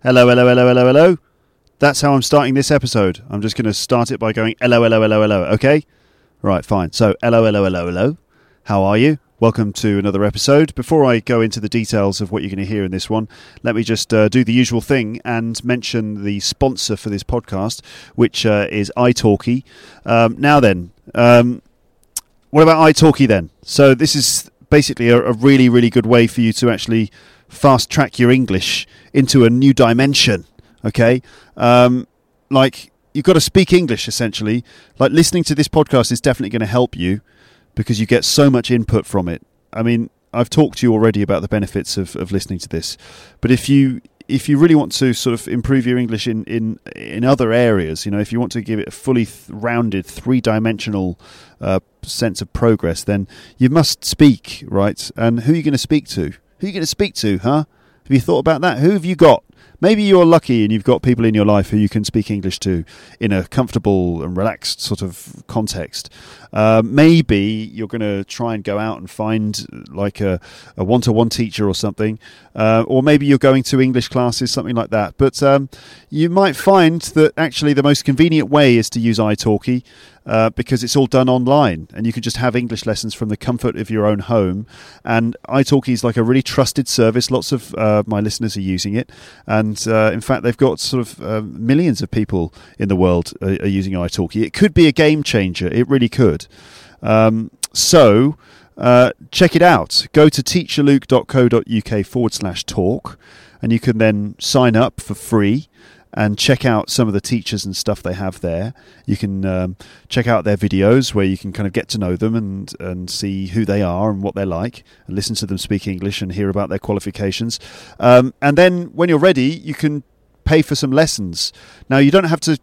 Hello, hello, hello, hello, hello. That's how I'm starting this episode. I'm just going to start it by going hello, hello, hello, hello. Okay? Right, fine. So, hello, hello, hello, hello. How are you? Welcome to another episode. Before I go into the details of what you're going to hear in this one, let me just uh, do the usual thing and mention the sponsor for this podcast, which uh, is italki. Um, now then, um, what about italki then? So this is basically a, a really, really good way for you to actually fast track your English into a new dimension. Okay, um, like you've got to speak English essentially. Like listening to this podcast is definitely going to help you because you get so much input from it. I mean, I've talked to you already about the benefits of, of listening to this, but if you if you really want to sort of improve your English in, in, in other areas, you know, if you want to give it a fully th- rounded, three dimensional uh, sense of progress, then you must speak, right? And who are you going to speak to? Who are you going to speak to, huh? Have you thought about that? Who have you got? Maybe you're lucky and you've got people in your life who you can speak English to in a comfortable and relaxed sort of context. Uh, maybe you're going to try and go out and find like a, a one-to-one teacher or something, uh, or maybe you're going to English classes, something like that. But um, you might find that actually the most convenient way is to use italki. Uh, because it's all done online and you can just have English lessons from the comfort of your own home. And italki is like a really trusted service. Lots of uh, my listeners are using it. And uh, in fact, they've got sort of uh, millions of people in the world are, are using italki. It could be a game changer. It really could. Um, so uh, check it out. Go to teacherluke.co.uk forward slash talk, and you can then sign up for free and check out some of the teachers and stuff they have there. You can um, check out their videos where you can kind of get to know them and, and see who they are and what they're like, and listen to them speak English and hear about their qualifications. Um, and then when you're ready, you can pay for some lessons. Now, you don't have to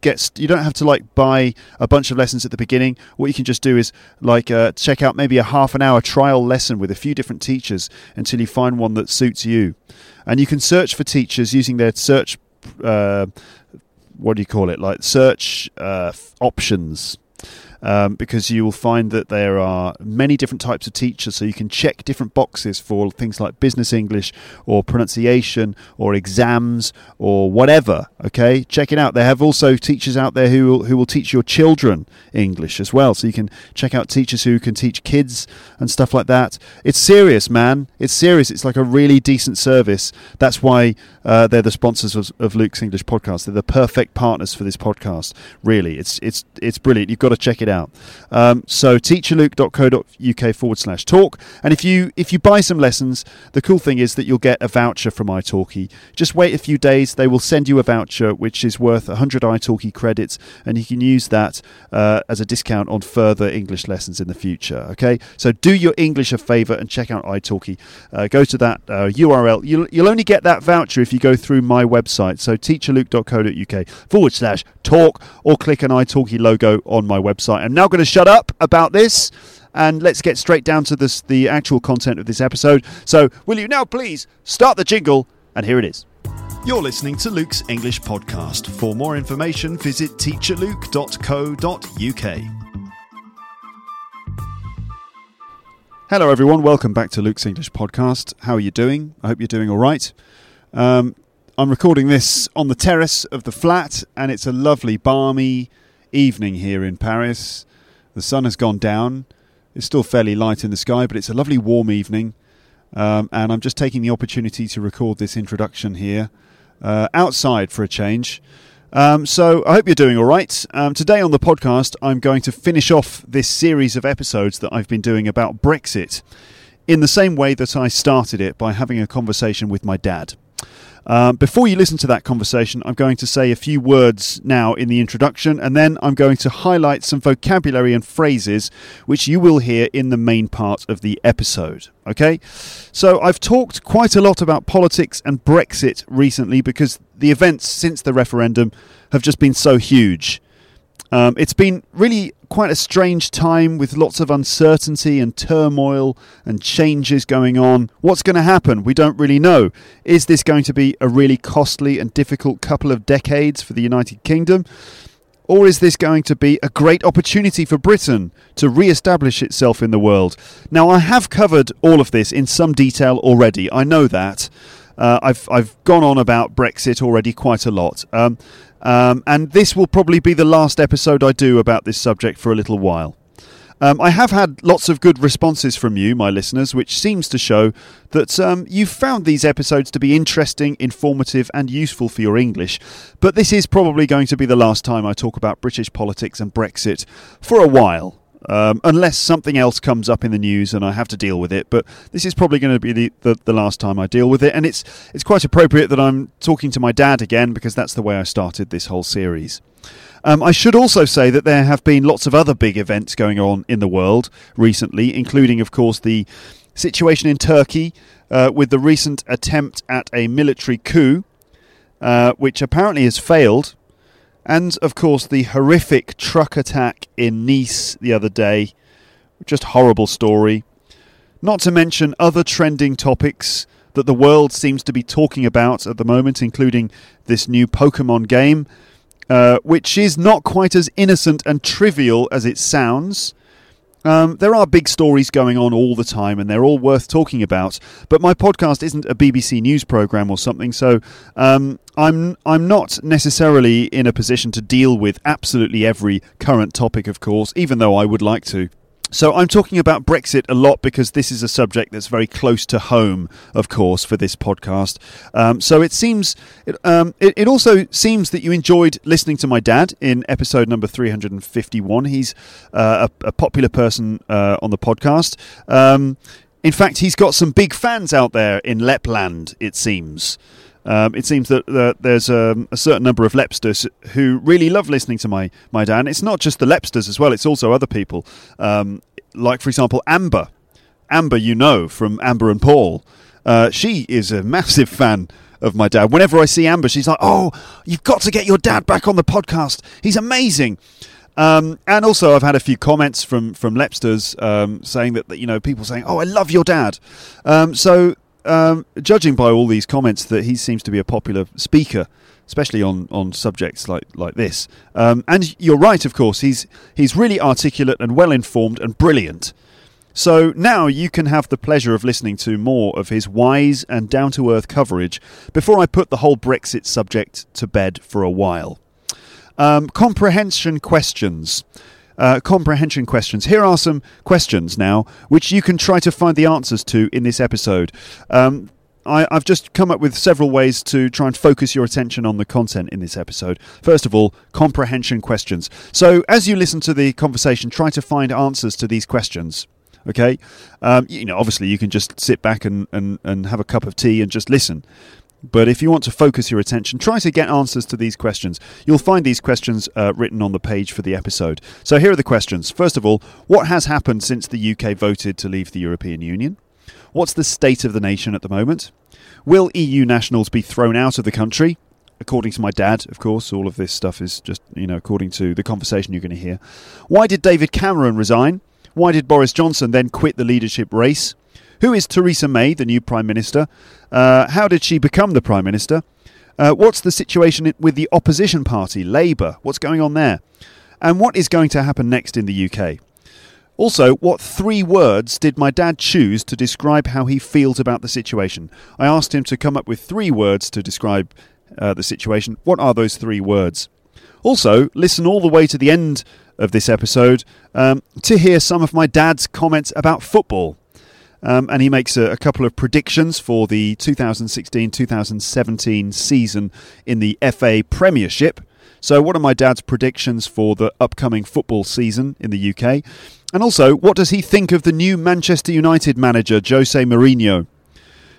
get you don't have to like buy a bunch of lessons at the beginning what you can just do is like uh, check out maybe a half an hour trial lesson with a few different teachers until you find one that suits you and you can search for teachers using their search uh, what do you call it? Like search uh, options um, because you will find that there are many different types of teachers, so you can check different boxes for things like business English or pronunciation or exams or whatever. Okay, check it out. They have also teachers out there who will, who will teach your children English as well, so you can check out teachers who can teach kids and stuff like that. It's serious, man. It's serious. It's like a really decent service. That's why uh, they're the sponsors of, of Luke's English podcast. They're the perfect partners for this podcast. Really, it's it's it's brilliant. You've got to check it out. Um, so teacherluke.co.uk forward slash talk. And if you if you buy some lessons, the cool thing is that you'll get a voucher from italki. Just wait a few days; they will send you a voucher which is worth 100 italki credits, and you can use that uh, as a discount on further English lessons in the future. Okay, so do your English a favour and check out italki. Uh, go to that uh, URL. You'll you'll only get that voucher if you go through my website. So teacherluke.co.uk forward slash talk, or click an italki logo on my website. I'm now going to shut up about this and let's get straight down to this, the actual content of this episode. So, will you now please start the jingle? And here it is. You're listening to Luke's English podcast. For more information, visit teacherluke.co.uk. Hello, everyone. Welcome back to Luke's English podcast. How are you doing? I hope you're doing all right. Um, I'm recording this on the terrace of the flat, and it's a lovely, balmy evening here in Paris. The sun has gone down. It's still fairly light in the sky, but it's a lovely warm evening. Um, and I'm just taking the opportunity to record this introduction here uh, outside for a change. Um, so I hope you're doing all right. Um, today on the podcast, I'm going to finish off this series of episodes that I've been doing about Brexit in the same way that I started it by having a conversation with my dad. Um, before you listen to that conversation, I'm going to say a few words now in the introduction, and then I'm going to highlight some vocabulary and phrases which you will hear in the main part of the episode. Okay? So, I've talked quite a lot about politics and Brexit recently because the events since the referendum have just been so huge. Um, it's been really quite a strange time with lots of uncertainty and turmoil and changes going on. What's going to happen? We don't really know. Is this going to be a really costly and difficult couple of decades for the United Kingdom? Or is this going to be a great opportunity for Britain to re establish itself in the world? Now, I have covered all of this in some detail already. I know that. Uh, I've, I've gone on about Brexit already quite a lot. Um, um, and this will probably be the last episode I do about this subject for a little while. Um, I have had lots of good responses from you, my listeners, which seems to show that um, you've found these episodes to be interesting, informative, and useful for your English. But this is probably going to be the last time I talk about British politics and Brexit for a while um, unless something else comes up in the news and I have to deal with it. But this is probably going to be the, the, the, last time I deal with it, and it's it's quite appropriate that I'm talking to my dad again because that's the way I started this whole series. Um, I should also say that there have been lots of other big events going on in the world recently, including, of course, the situation in Turkey uh, with the recent attempt at a military coup, uh, which apparently has failed and of course, the horrific truck attack in Nice the other day. Just horrible story. Not to mention other trending topics that the world seems to be talking about at the moment, including this new Pokemon game, uh, which is not quite as innocent and trivial as it sounds. Um, there are big stories going on all the time, and they're all worth talking about. But my podcast isn't a BBC News program or something, so um, I'm I'm not necessarily in a position to deal with absolutely every current topic, of course, even though I would like to. So I'm talking about Brexit a lot because this is a subject that's very close to home, of course, for this podcast. Um, so it seems it, um, it, it, also seems that you enjoyed listening to my dad in episode number 351. He's uh, a, a, popular person uh, on the podcast. Um, in fact, he's got some big fans out there in Lapland. It seems. Um, it seems that, that there's um, a certain number of Lepsters who really love listening to my, my dad. And it's not just the Lepsters as well, it's also other people. Um, like, for example, Amber. Amber, you know, from Amber and Paul. Uh, she is a massive fan of my dad. Whenever I see Amber, she's like, "Oh, you've got to get your dad back on the podcast. He's amazing." Um, and also, I've had a few comments from from Lepsters um, saying that, that, you know people saying, "Oh, I love your dad." Um, so um, judging by all these comments, that he seems to be a popular speaker, especially on, on subjects like like this. Um, and you're right, of course. He's he's really articulate and well informed and brilliant. So now you can have the pleasure of listening to more of his wise and down to earth coverage before I put the whole Brexit subject to bed for a while. Um, comprehension questions uh, comprehension questions. Here are some questions now, which you can try to find the answers to in this episode. Um, I, have just come up with several ways to try and focus your attention on the content in this episode. First of all, comprehension questions. So, as you listen to the conversation, try to find answers to these questions. Okay, um, you know, obviously, you can just sit back and, and, and have a cup of tea and just listen. But if you want to focus your attention, try to get answers to these questions. You'll find these questions uh, written on the page for the episode. So here are the questions. First of all, what has happened since the UK voted to leave the European Union? What's the state of the nation at the moment? Will EU nationals be thrown out of the country? According to my dad, of course, all of this stuff is just, you know, according to the conversation you're going to hear. Why did David Cameron resign? Why did Boris Johnson then quit the leadership race? Who is Theresa May, the new Prime Minister? Uh, how did she become the Prime Minister? Uh, what's the situation with the opposition party, Labour? What's going on there? And what is going to happen next in the UK? Also, what three words did my dad choose to describe how he feels about the situation? I asked him to come up with three words to describe uh, the situation. What are those three words? Also, listen all the way to the end of this episode um, to hear some of my dad's comments about football. Um, and he makes a, a, couple of predictions for the 2016 2017 season in the FA Premiership. So, what are my dad's predictions for the upcoming football season in the UK? And also, what does he think of the new Manchester United manager, Jose Mourinho?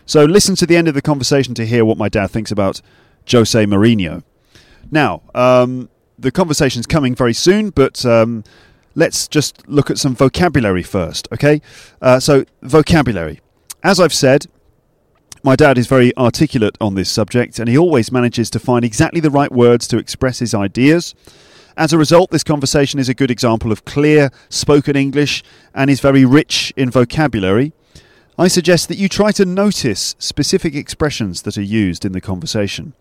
So listen to the end of the conversation to hear what my dad thinks about Jose Mourinho. Now, um, the conversation's coming very soon, but um, let's just look at some vocabulary first, okay? Uh, so, vocabulary. As I've said, my dad is very articulate on this subject, and he always manages to find exactly the right words to express his ideas. As a result, this conversation is a good example of clear, spoken English and is very rich in vocabulary. I suggest that you try to notice specific expressions that are used in the conversation.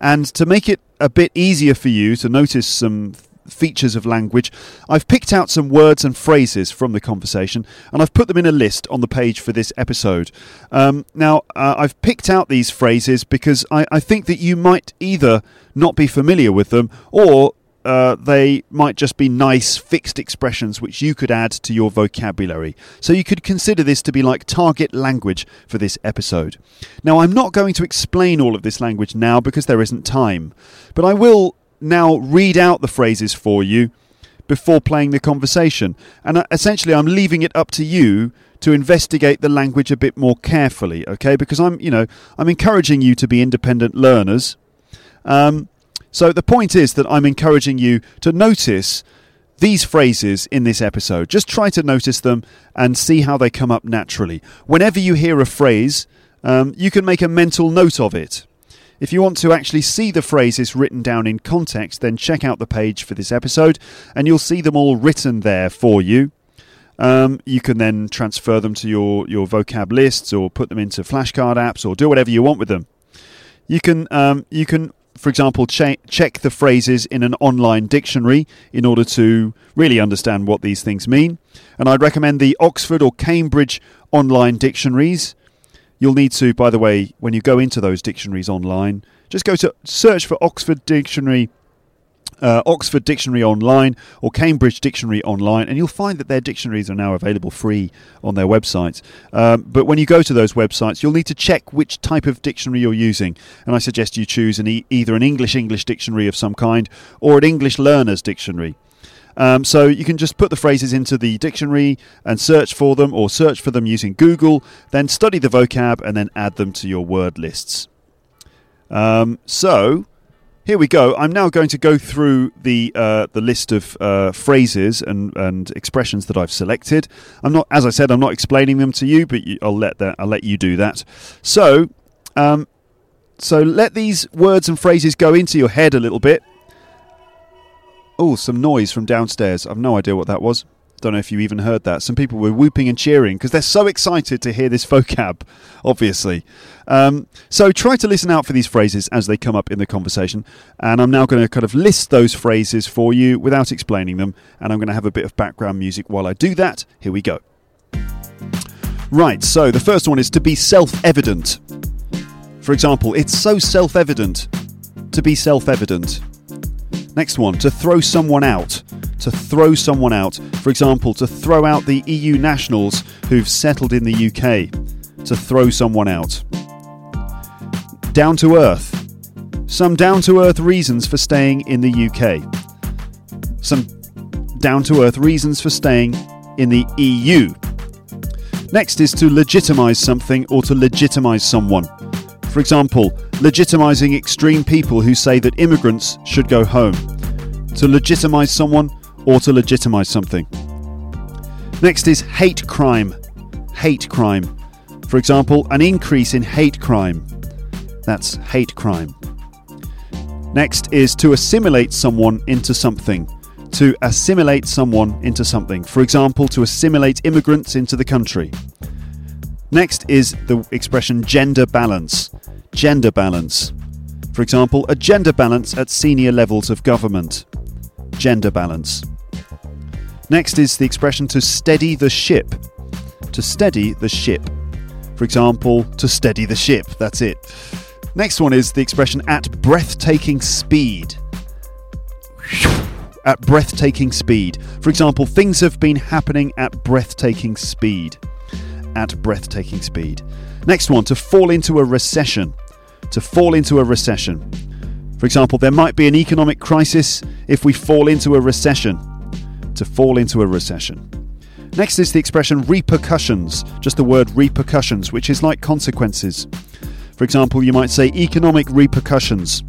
And to make it a bit easier for you to notice some features of language, I've picked out some words and phrases from the conversation and I've put them in a list on the page for this episode. Um, now, uh, I've picked out these phrases because I, I think that you might either not be familiar with them or uh, they might just be nice fixed expressions which you could add to your vocabulary. So you could consider this to be like target language for this episode. Now, I'm not going to explain all of this language now because there isn't time, but I will now read out the phrases for you before playing the conversation. And uh, essentially, I'm leaving it up to you to investigate the language a bit more carefully, okay? Because I'm, you know, I'm encouraging you to be independent learners. Um, so the point is that I'm encouraging you to notice these phrases in this episode. Just try to notice them and see how they come up naturally. Whenever you hear a phrase, um, you can make a mental note of it. If you want to actually see the phrases written down in context, then check out the page for this episode and you'll see them all written there for you. Um, you can then transfer them to your, your vocab lists or put them into flashcard apps or do whatever you want with them. You can um, you can for example, che- check the phrases in an online dictionary in order to really understand what these things mean. And I'd recommend the Oxford or Cambridge online dictionaries. You'll need to, by the way, when you go into those dictionaries online, just go to search for Oxford Dictionary uh, Oxford Dictionary Online or Cambridge Dictionary Online, and you'll find that their dictionaries are now available free on their websites. Um, but when you go to those websites, you'll need to check which type of dictionary you're using, and I suggest you choose an e- either an English English dictionary of some kind or an English Learners Dictionary. Um, so you can just put the phrases into the dictionary and search for them, or search for them using Google, then study the vocab and then add them to your word lists. Um, so here we go. I'm now going to go through the uh, the list of uh, phrases and, and expressions that I've selected. I'm not, as I said, I'm not explaining them to you, but you, I'll let that I'll let you do that. So, um, so let these words and phrases go into your head a little bit. Oh, some noise from downstairs. I've no idea what that was. Don't know if you even heard that. Some people were whooping and cheering because they're so excited to hear this vocab, obviously. Um, so try to listen out for these phrases as they come up in the conversation. And I'm now going to kind of list those phrases for you without explaining them. And I'm going to have a bit of background music while I do that. Here we go. Right, so the first one is to be self evident. For example, it's so self evident to be self evident. Next one, to throw someone out to throw someone out. For example, to throw out the EU nationals who've settled in the UK. To throw someone out. Down to earth. Some down to earth reasons for staying in the UK. Some down to earth reasons for staying in the EU. Next is to legitimise something or to legitimise someone. For example, legitimising extreme people who say that immigrants should go home. To legitimise someone or to legitimize something. Next is hate crime. Hate crime. For example, an increase in hate crime. That's hate crime. Next is to assimilate someone into something. To assimilate someone into something. For example, to assimilate immigrants into the country. Next is the expression gender balance. Gender balance. For example, a gender balance at senior levels of government. Gender balance. Next is the expression to steady the ship. To steady the ship. For example, to steady the ship. That's it. Next one is the expression at breathtaking speed. At breathtaking speed. For example, things have been happening at breathtaking speed. At breathtaking speed. Next one, to fall into a recession. To fall into a recession. For example, there might be an economic crisis if we fall into a recession to fall into a recession. Next is the expression repercussions, just the word repercussions, which is like consequences. For example, you might say economic repercussions.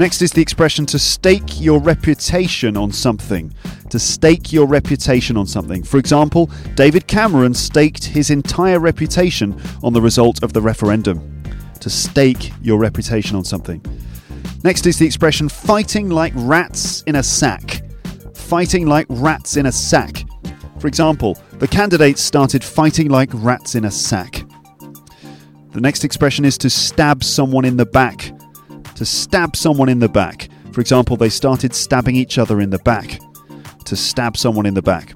Next is the expression to stake your reputation on something. To stake your reputation on something. For example, David Cameron staked his entire reputation on the result of the referendum. To stake your reputation on something. Next is the expression fighting like rats in a sack. Fighting like rats in a sack. For example, the candidates started fighting like rats in a sack. The next expression is to stab someone in the back to stab someone in the back. For example, they started stabbing each other in the back. To stab someone in the back.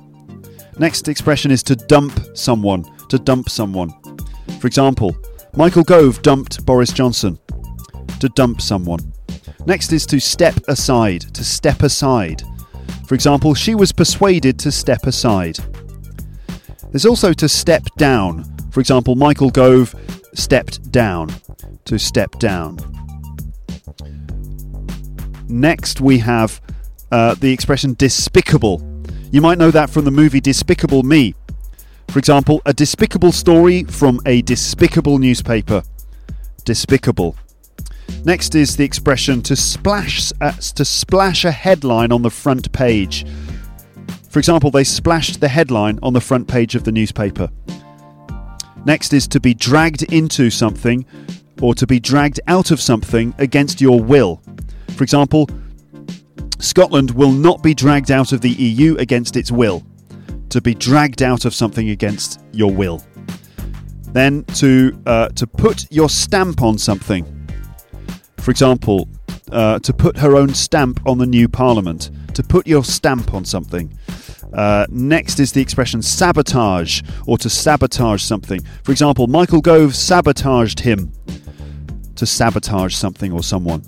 Next expression is to dump someone. To dump someone. For example, Michael Gove dumped Boris Johnson. To dump someone. Next is to step aside. To step aside. For example, she was persuaded to step aside. There's also to step down. For example, Michael Gove stepped down. To step down. Next, we have uh, the expression despicable. You might know that from the movie Despicable Me. For example, a despicable story from a despicable newspaper. Despicable. Next is the expression to splash uh, to splash a headline on the front page. For example, they splashed the headline on the front page of the newspaper. Next is to be dragged into something or to be dragged out of something against your will. For example, Scotland will not be dragged out of the EU against its will. To be dragged out of something against your will. Then to uh, to put your stamp on something. For example, uh, to put her own stamp on the new parliament. To put your stamp on something. Uh, next is the expression sabotage, or to sabotage something. For example, Michael Gove sabotaged him. To sabotage something or someone.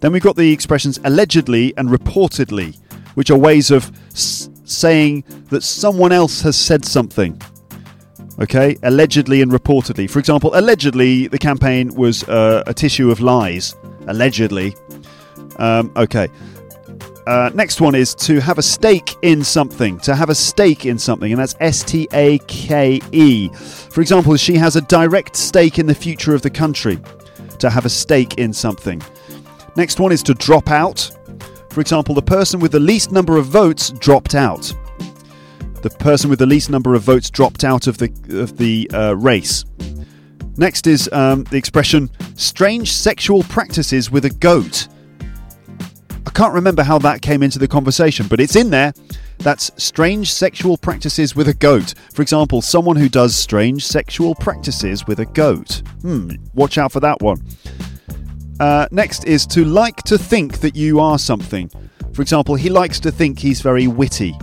Then we've got the expressions allegedly and reportedly, which are ways of s- saying that someone else has said something. Okay, allegedly and reportedly. For example, allegedly the campaign was uh, a tissue of lies. Allegedly. Um, okay. Uh, next one is to have a stake in something. To have a stake in something, and that's S T A K E. For example, she has a direct stake in the future of the country. To have a stake in something. Next one is to drop out. For example, the person with the least number of votes dropped out. The person with the least number of votes dropped out of the of the uh, race. Next is um, the expression "strange sexual practices with a goat." I can't remember how that came into the conversation, but it's in there. That's strange sexual practices with a goat. For example, someone who does strange sexual practices with a goat. Hmm, watch out for that one. Uh, next is to like to think that you are something. For example, he likes to think he's very witty.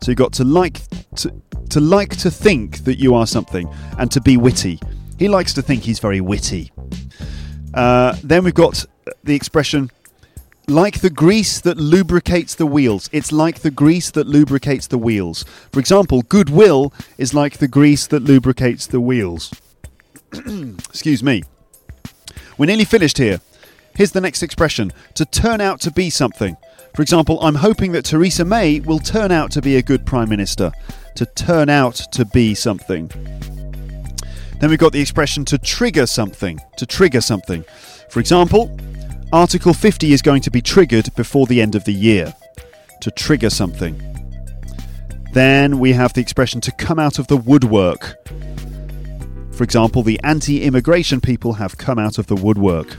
So you've got to like to, to like to think that you are something and to be witty. He likes to think he's very witty. Uh, then we've got the expression like the grease that lubricates the wheels. It's like the grease that lubricates the wheels. For example, goodwill is like the grease that lubricates the wheels. Excuse me. We're nearly finished here. Here's the next expression to turn out to be something. For example, I'm hoping that Theresa May will turn out to be a good Prime Minister. To turn out to be something. Then we've got the expression to trigger something. To trigger something. For example, Article 50 is going to be triggered before the end of the year. To trigger something. Then we have the expression to come out of the woodwork. For example, the anti immigration people have come out of the woodwork.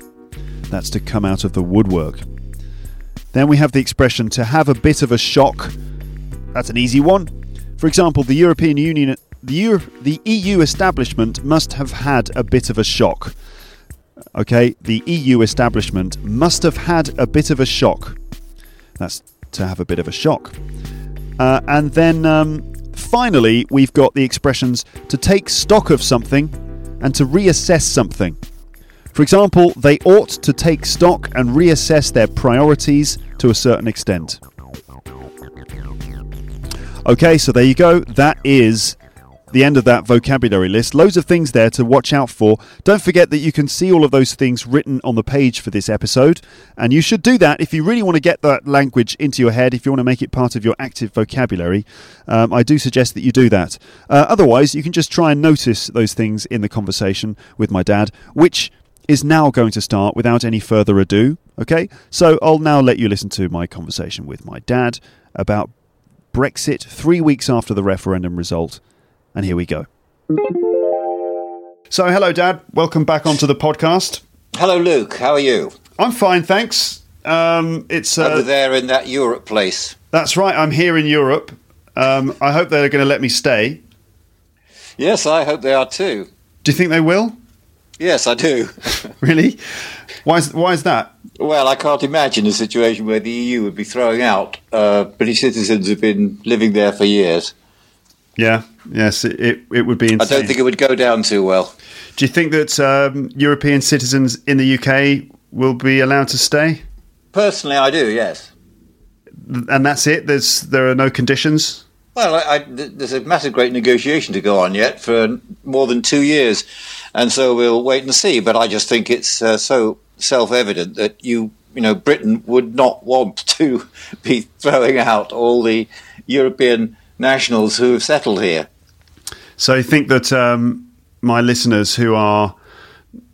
That's to come out of the woodwork. Then we have the expression to have a bit of a shock. That's an easy one. For example, the European Union, the, Euro, the EU establishment must have had a bit of a shock. Okay, the EU establishment must have had a bit of a shock. That's to have a bit of a shock. Uh, and then um, finally, we've got the expressions to take stock of something and to reassess something. For example, they ought to take stock and reassess their priorities to a certain extent. Okay, so there you go. That is the end of that vocabulary list. Loads of things there to watch out for. Don't forget that you can see all of those things written on the page for this episode, and you should do that if you really want to get that language into your head, if you want to make it part of your active vocabulary. Um, I do suggest that you do that. Uh, otherwise, you can just try and notice those things in the conversation with my dad, which is now going to start without any further ado. Okay, so I'll now let you listen to my conversation with my dad about Brexit three weeks after the referendum result and here we go. So, hello, Dad. Welcome back onto the podcast. Hello, Luke. How are you? I'm fine, thanks. Um, it's uh, over there in that Europe place. That's right. I'm here in Europe. Um, I hope they're going to let me stay. Yes, I hope they are too. Do you think they will? Yes, I do. really? Why is, why is that? Well, I can't imagine a situation where the EU would be throwing out uh, British citizens who've been living there for years. Yeah, yes, it, it, it would be insane. I don't think it would go down too well. Do you think that um, European citizens in the UK will be allowed to stay? Personally, I do, yes. And that's it? There's There are no conditions? Well, I, I, there's a massive great negotiation to go on yet for more than two years. And so we'll wait and see. But I just think it's uh, so self evident that you, you know, Britain would not want to be throwing out all the European nationals who have settled here. So you think that um, my listeners who are,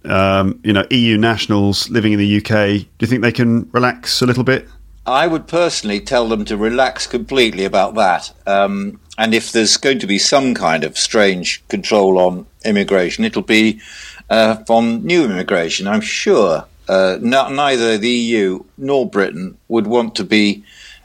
um, you know, EU nationals living in the UK, do you think they can relax a little bit? I would personally tell them to relax completely about that. Um, and if there's going to be some kind of strange control on immigration, it'll be uh, from new immigration. I'm sure uh, not, neither the EU nor Britain would want to be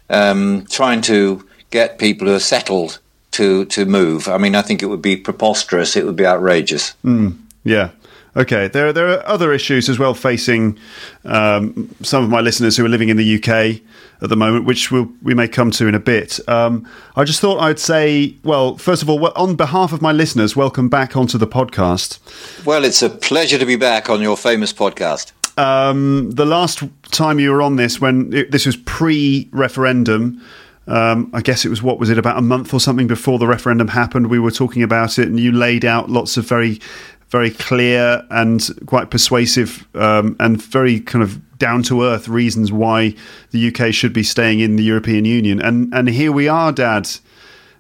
um, trying to get people who are settled to to move. I mean, I think it would be preposterous. It would be outrageous. Mm, yeah. Okay. There there are other issues as well facing um, some of my listeners who are living in the UK at the moment, which we'll, we may come to in a bit. Um, I just thought I'd say, well, first of all, on behalf of my listeners, welcome back onto the podcast. Well, it's a pleasure to be back on your famous podcast. Um, the last time you were on this, when it, this was pre-referendum, um, I guess it was what was it about a month or something before the referendum happened. We were talking about it, and you laid out lots of very, very clear and quite persuasive um, and very kind of down to earth reasons why the UK should be staying in the European Union. And and here we are, Dad.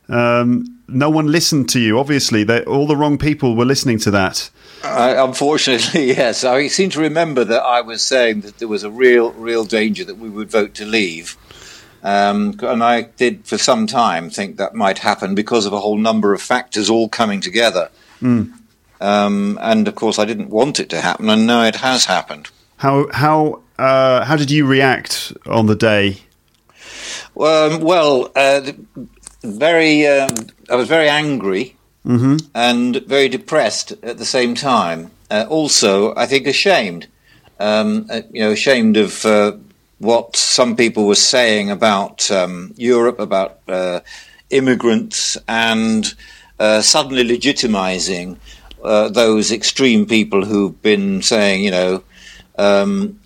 Um, no one listened to you. Obviously, they, all the wrong people were listening to that. Unfortunately, yes. I seem to remember that I was saying that there was a real, real danger that we would vote to leave. Um, and I did for some time think that might happen because of a whole number of factors all coming together. Mm. Um, and of course, I didn't want it to happen, and now it has happened. How how uh, how did you react on the day? Um, well, uh, very. Uh, I was very angry mm-hmm. and very depressed at the same time. Uh, also, I think ashamed. Um, uh, you know, ashamed of uh, what some people were saying about um, Europe, about uh, immigrants, and uh, suddenly legitimizing uh, those extreme people who've been saying, you know, um,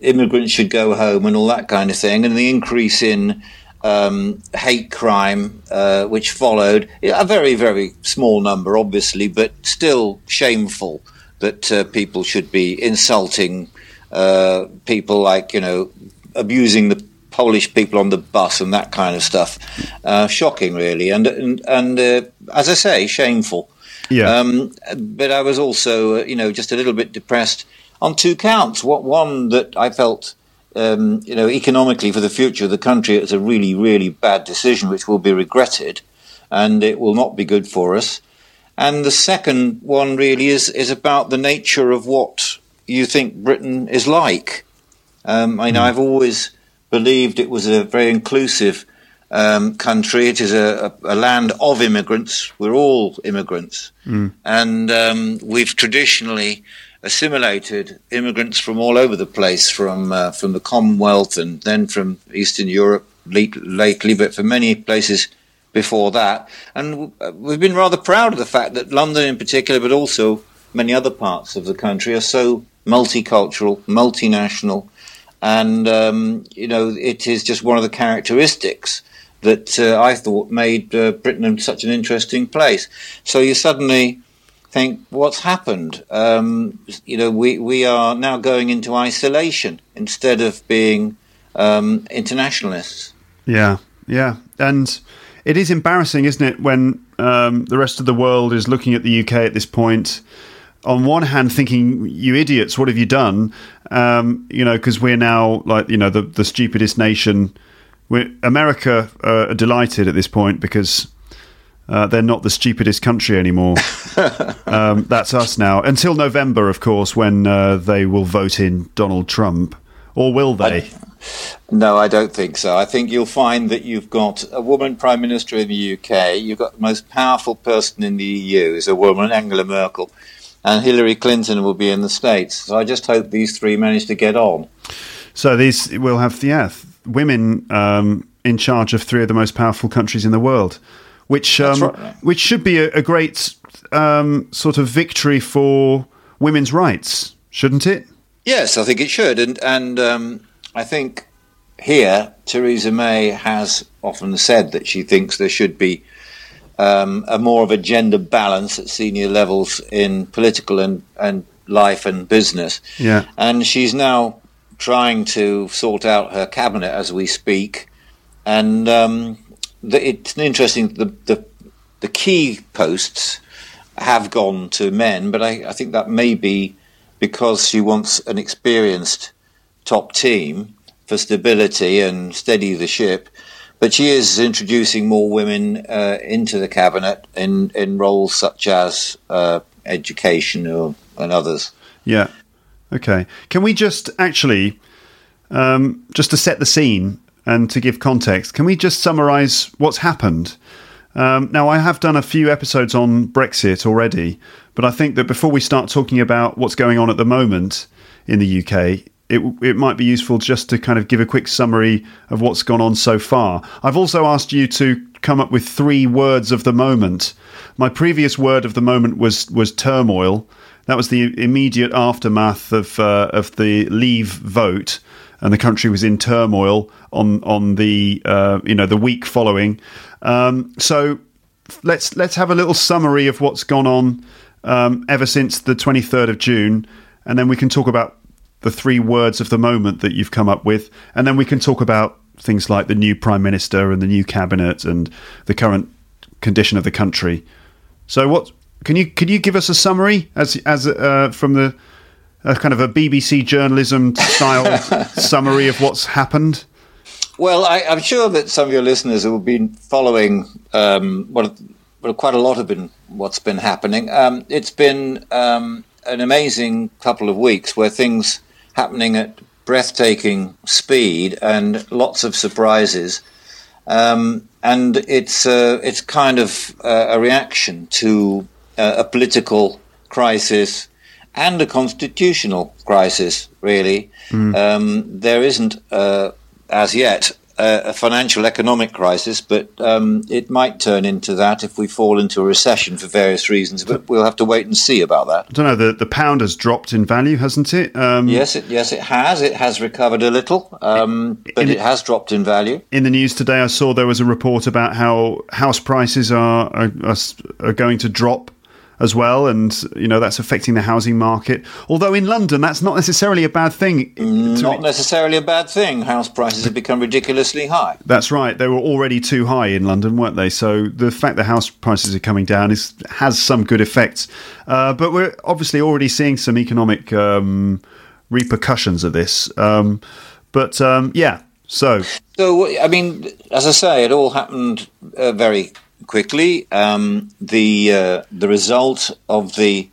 immigrants should go home and all that kind of thing, and the increase in um, hate crime, uh, which followed a very, very small number, obviously, but still shameful that uh, people should be insulting uh, people like you know abusing the Polish people on the bus and that kind of stuff. Uh, shocking, really, and and, and uh, as I say, shameful. Yeah. Um, but I was also, uh, you know, just a little bit depressed on two counts. What one that I felt, um, you know, economically for the future of the country, it's a really, really bad decision which will be regretted, and it will not be good for us. And the second one really is is about the nature of what you think Britain is like. Um, I know mm. I've always believed it was a very inclusive um, country. It is a, a, a, land of immigrants. We're all immigrants, mm. and um, we've traditionally assimilated immigrants from all over the place, from uh, from the Commonwealth and then from Eastern Europe lately, but for many places before that. And we've been rather proud of the fact that London, in particular, but also many other parts of the country, are so multicultural, multinational, and um, you know it is just one of the characteristics that uh, I thought made uh, Britain such an interesting place. So you suddenly think, what's happened? Um, you know, we, we are now going into isolation instead of being um, internationalists. Yeah, yeah. And it is embarrassing, isn't it, when um, the rest of the world is looking at the UK at this point. On one hand, thinking, "You idiots, what have you done?" Um, you know, because we're now like you know the the stupidest nation. We're, America uh, are delighted at this point because uh, they're not the stupidest country anymore. um, that's us now. Until November, of course, when uh, they will vote in Donald Trump. Or will they? I, no, I don't think so. I think you'll find that you've got a woman prime minister in the UK. You've got the most powerful person in the EU is a woman, Angela Merkel, and Hillary Clinton will be in the States. So I just hope these three manage to get on. So these will have yeah, women um, in charge of three of the most powerful countries in the world, which um, right. which should be a, a great um, sort of victory for women's rights, shouldn't it? Yes, I think it should, and and um, I think here Theresa May has often said that she thinks there should be um, a more of a gender balance at senior levels in political and and life and business. Yeah, and she's now trying to sort out her cabinet as we speak, and um, the, it's interesting. The, the the key posts have gone to men, but I, I think that may be because she wants an experienced top team for stability and steady the ship. But she is introducing more women uh, into the cabinet in, in roles such as uh, education or, and others. Yeah. Okay. Can we just actually, um, just to set the scene and to give context, can we just summarise what's happened? Um, now, I have done a few episodes on Brexit already, but I think that before we start talking about what's going on at the moment in the UK, it, it might be useful just to kind of give a quick summary of what's gone on so far. I've also asked you to come up with three words of the moment. My previous word of the moment was was turmoil. That was the immediate aftermath of uh, of the Leave vote, and the country was in turmoil on on the uh, you know the week following. Um, so let's let's have a little summary of what's gone on um, ever since the 23rd of June, and then we can talk about the three words of the moment that you've come up with, and then we can talk about things like the new prime minister and the new cabinet and the current condition of the country. So, what can you can you give us a summary as as uh, from the uh, kind of a BBC journalism style summary of what's happened? Well, I, am sure that some of your listeners who have been following um, what, well, quite a lot have been what's been happening. Um, it's been um, an amazing couple of weeks where things happening at breathtaking speed and lots of surprises. Um, and it's uh, it's kind of uh, a reaction to uh, a political crisis and a constitutional crisis. Really, mm. um, there isn't uh, as yet a, financial economic crisis, but um, it might turn into that if we fall into a recession for various reasons. But we'll have to wait and see about that. I don't know. The the pound has dropped in value, hasn't it? Um, yes, it yes it has. It has recovered a little, um, but it has dropped in value. In the news today, I saw there was a report about how house prices are are, are going to drop as well, and you know that's affecting the housing market. Although in London, that's not necessarily a bad thing. Not necessarily a bad thing. House prices have become ridiculously high. That's right. They were already too high in London, weren't they? So the fact that house prices are coming down is has some good effects. Uh, but we're obviously already seeing some economic um, repercussions of this. Um, but um, yeah, so. So I mean, as I say, it all happened uh, very quickly. Um, the uh, the result of the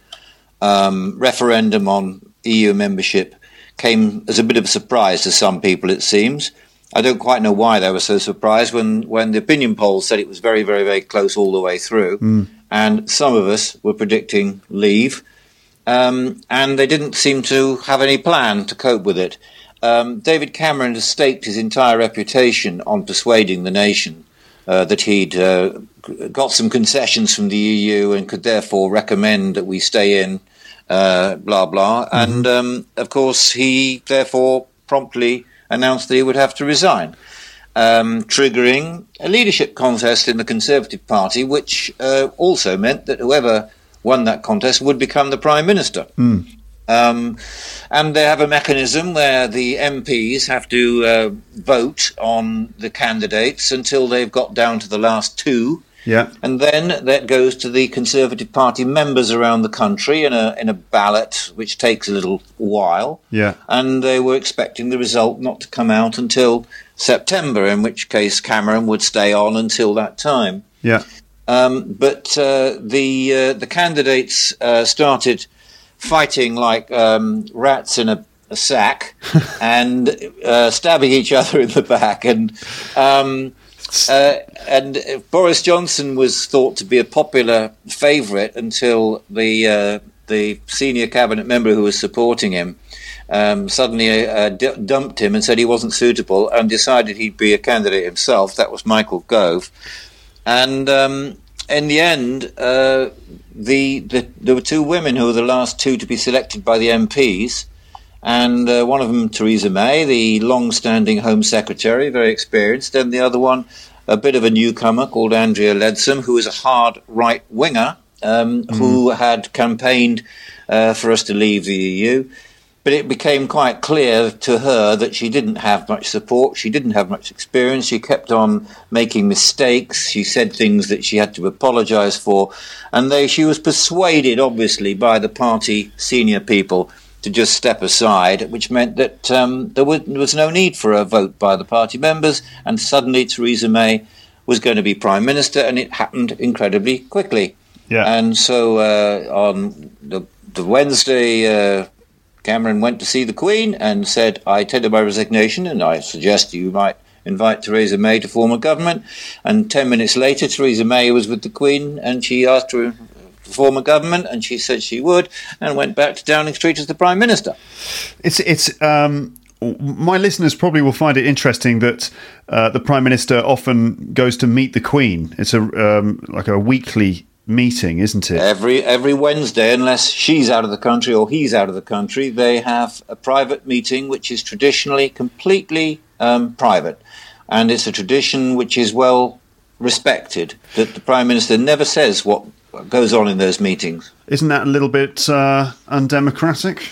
um, referendum on EU membership came as a bit of a surprise to some people. It seems. I don't quite know why they were so surprised when, when the opinion polls said it was very, very, very close all the way through. Mm. And some of us were predicting leave. Um, and they didn't seem to have any plan to cope with it. Um, David Cameron has staked his entire reputation on persuading the nation uh, that he'd uh, got some concessions from the EU and could therefore recommend that we stay in, uh, blah, blah. Mm-hmm. And um, of course, he therefore promptly announced that he would have to resign. um, triggering a leadership contest in the Conservative Party, which uh, also meant that whoever won that contest would become the Prime Minister. Mm. Um, and they have a mechanism where the MPs have to uh, vote on the candidates until they've got down to the last two. Yeah. And then that goes to the Conservative Party members around the country in a in a ballot, which takes a little while. Yeah. And they were expecting the result not to come out until September, in which case Cameron would stay on until that time. Yeah. Um, but uh, the uh, the candidates uh, started fighting like um, rats in a, a sack and uh, stabbing each other in the back and. Um, uh, and Boris Johnson was thought to be a popular favourite until the uh, the senior cabinet member who was supporting him um, suddenly uh, d- dumped him and said he wasn't suitable and decided he'd be a candidate himself. That was Michael Gove, and um, in the end, uh, the, the there were two women who were the last two to be selected by the MPs and uh, one of them, Theresa May, the long-standing Home Secretary, very experienced, and the other one, a bit of a newcomer called Andrea Leadsom, who is a hard right winger, um, mm. who had campaigned uh, for us to leave the EU. But it became quite clear to her that she didn't have much support. She didn't have much experience. She kept on making mistakes. She said things that she had to apologise for. And they, she was persuaded, obviously, by the party senior people to just step aside, which meant that um, there was, was, no need for a vote by the party members, and suddenly Theresa May was going to be prime minister, and it happened incredibly quickly. Yeah. And so uh, on the, the Wednesday, uh, Cameron went to see the Queen and said, "I tender my resignation, and I suggest you might." Invite Theresa May to form a government, and ten minutes later, Theresa May was with the Queen, and she asked her form a government, and she said she would, and went back to Downing Street as the Prime Minister. It's it's. Um, my listeners probably will find it interesting that uh, the Prime Minister often goes to meet the Queen. It's a um, like a weekly meeting, isn't it? Every every Wednesday, unless she's out of the country or he's out of the country, they have a private meeting, which is traditionally completely um, private, and it's a tradition which is well respected. That the Prime Minister never says what goes on in those meetings. Isn't that a little bit uh, undemocratic?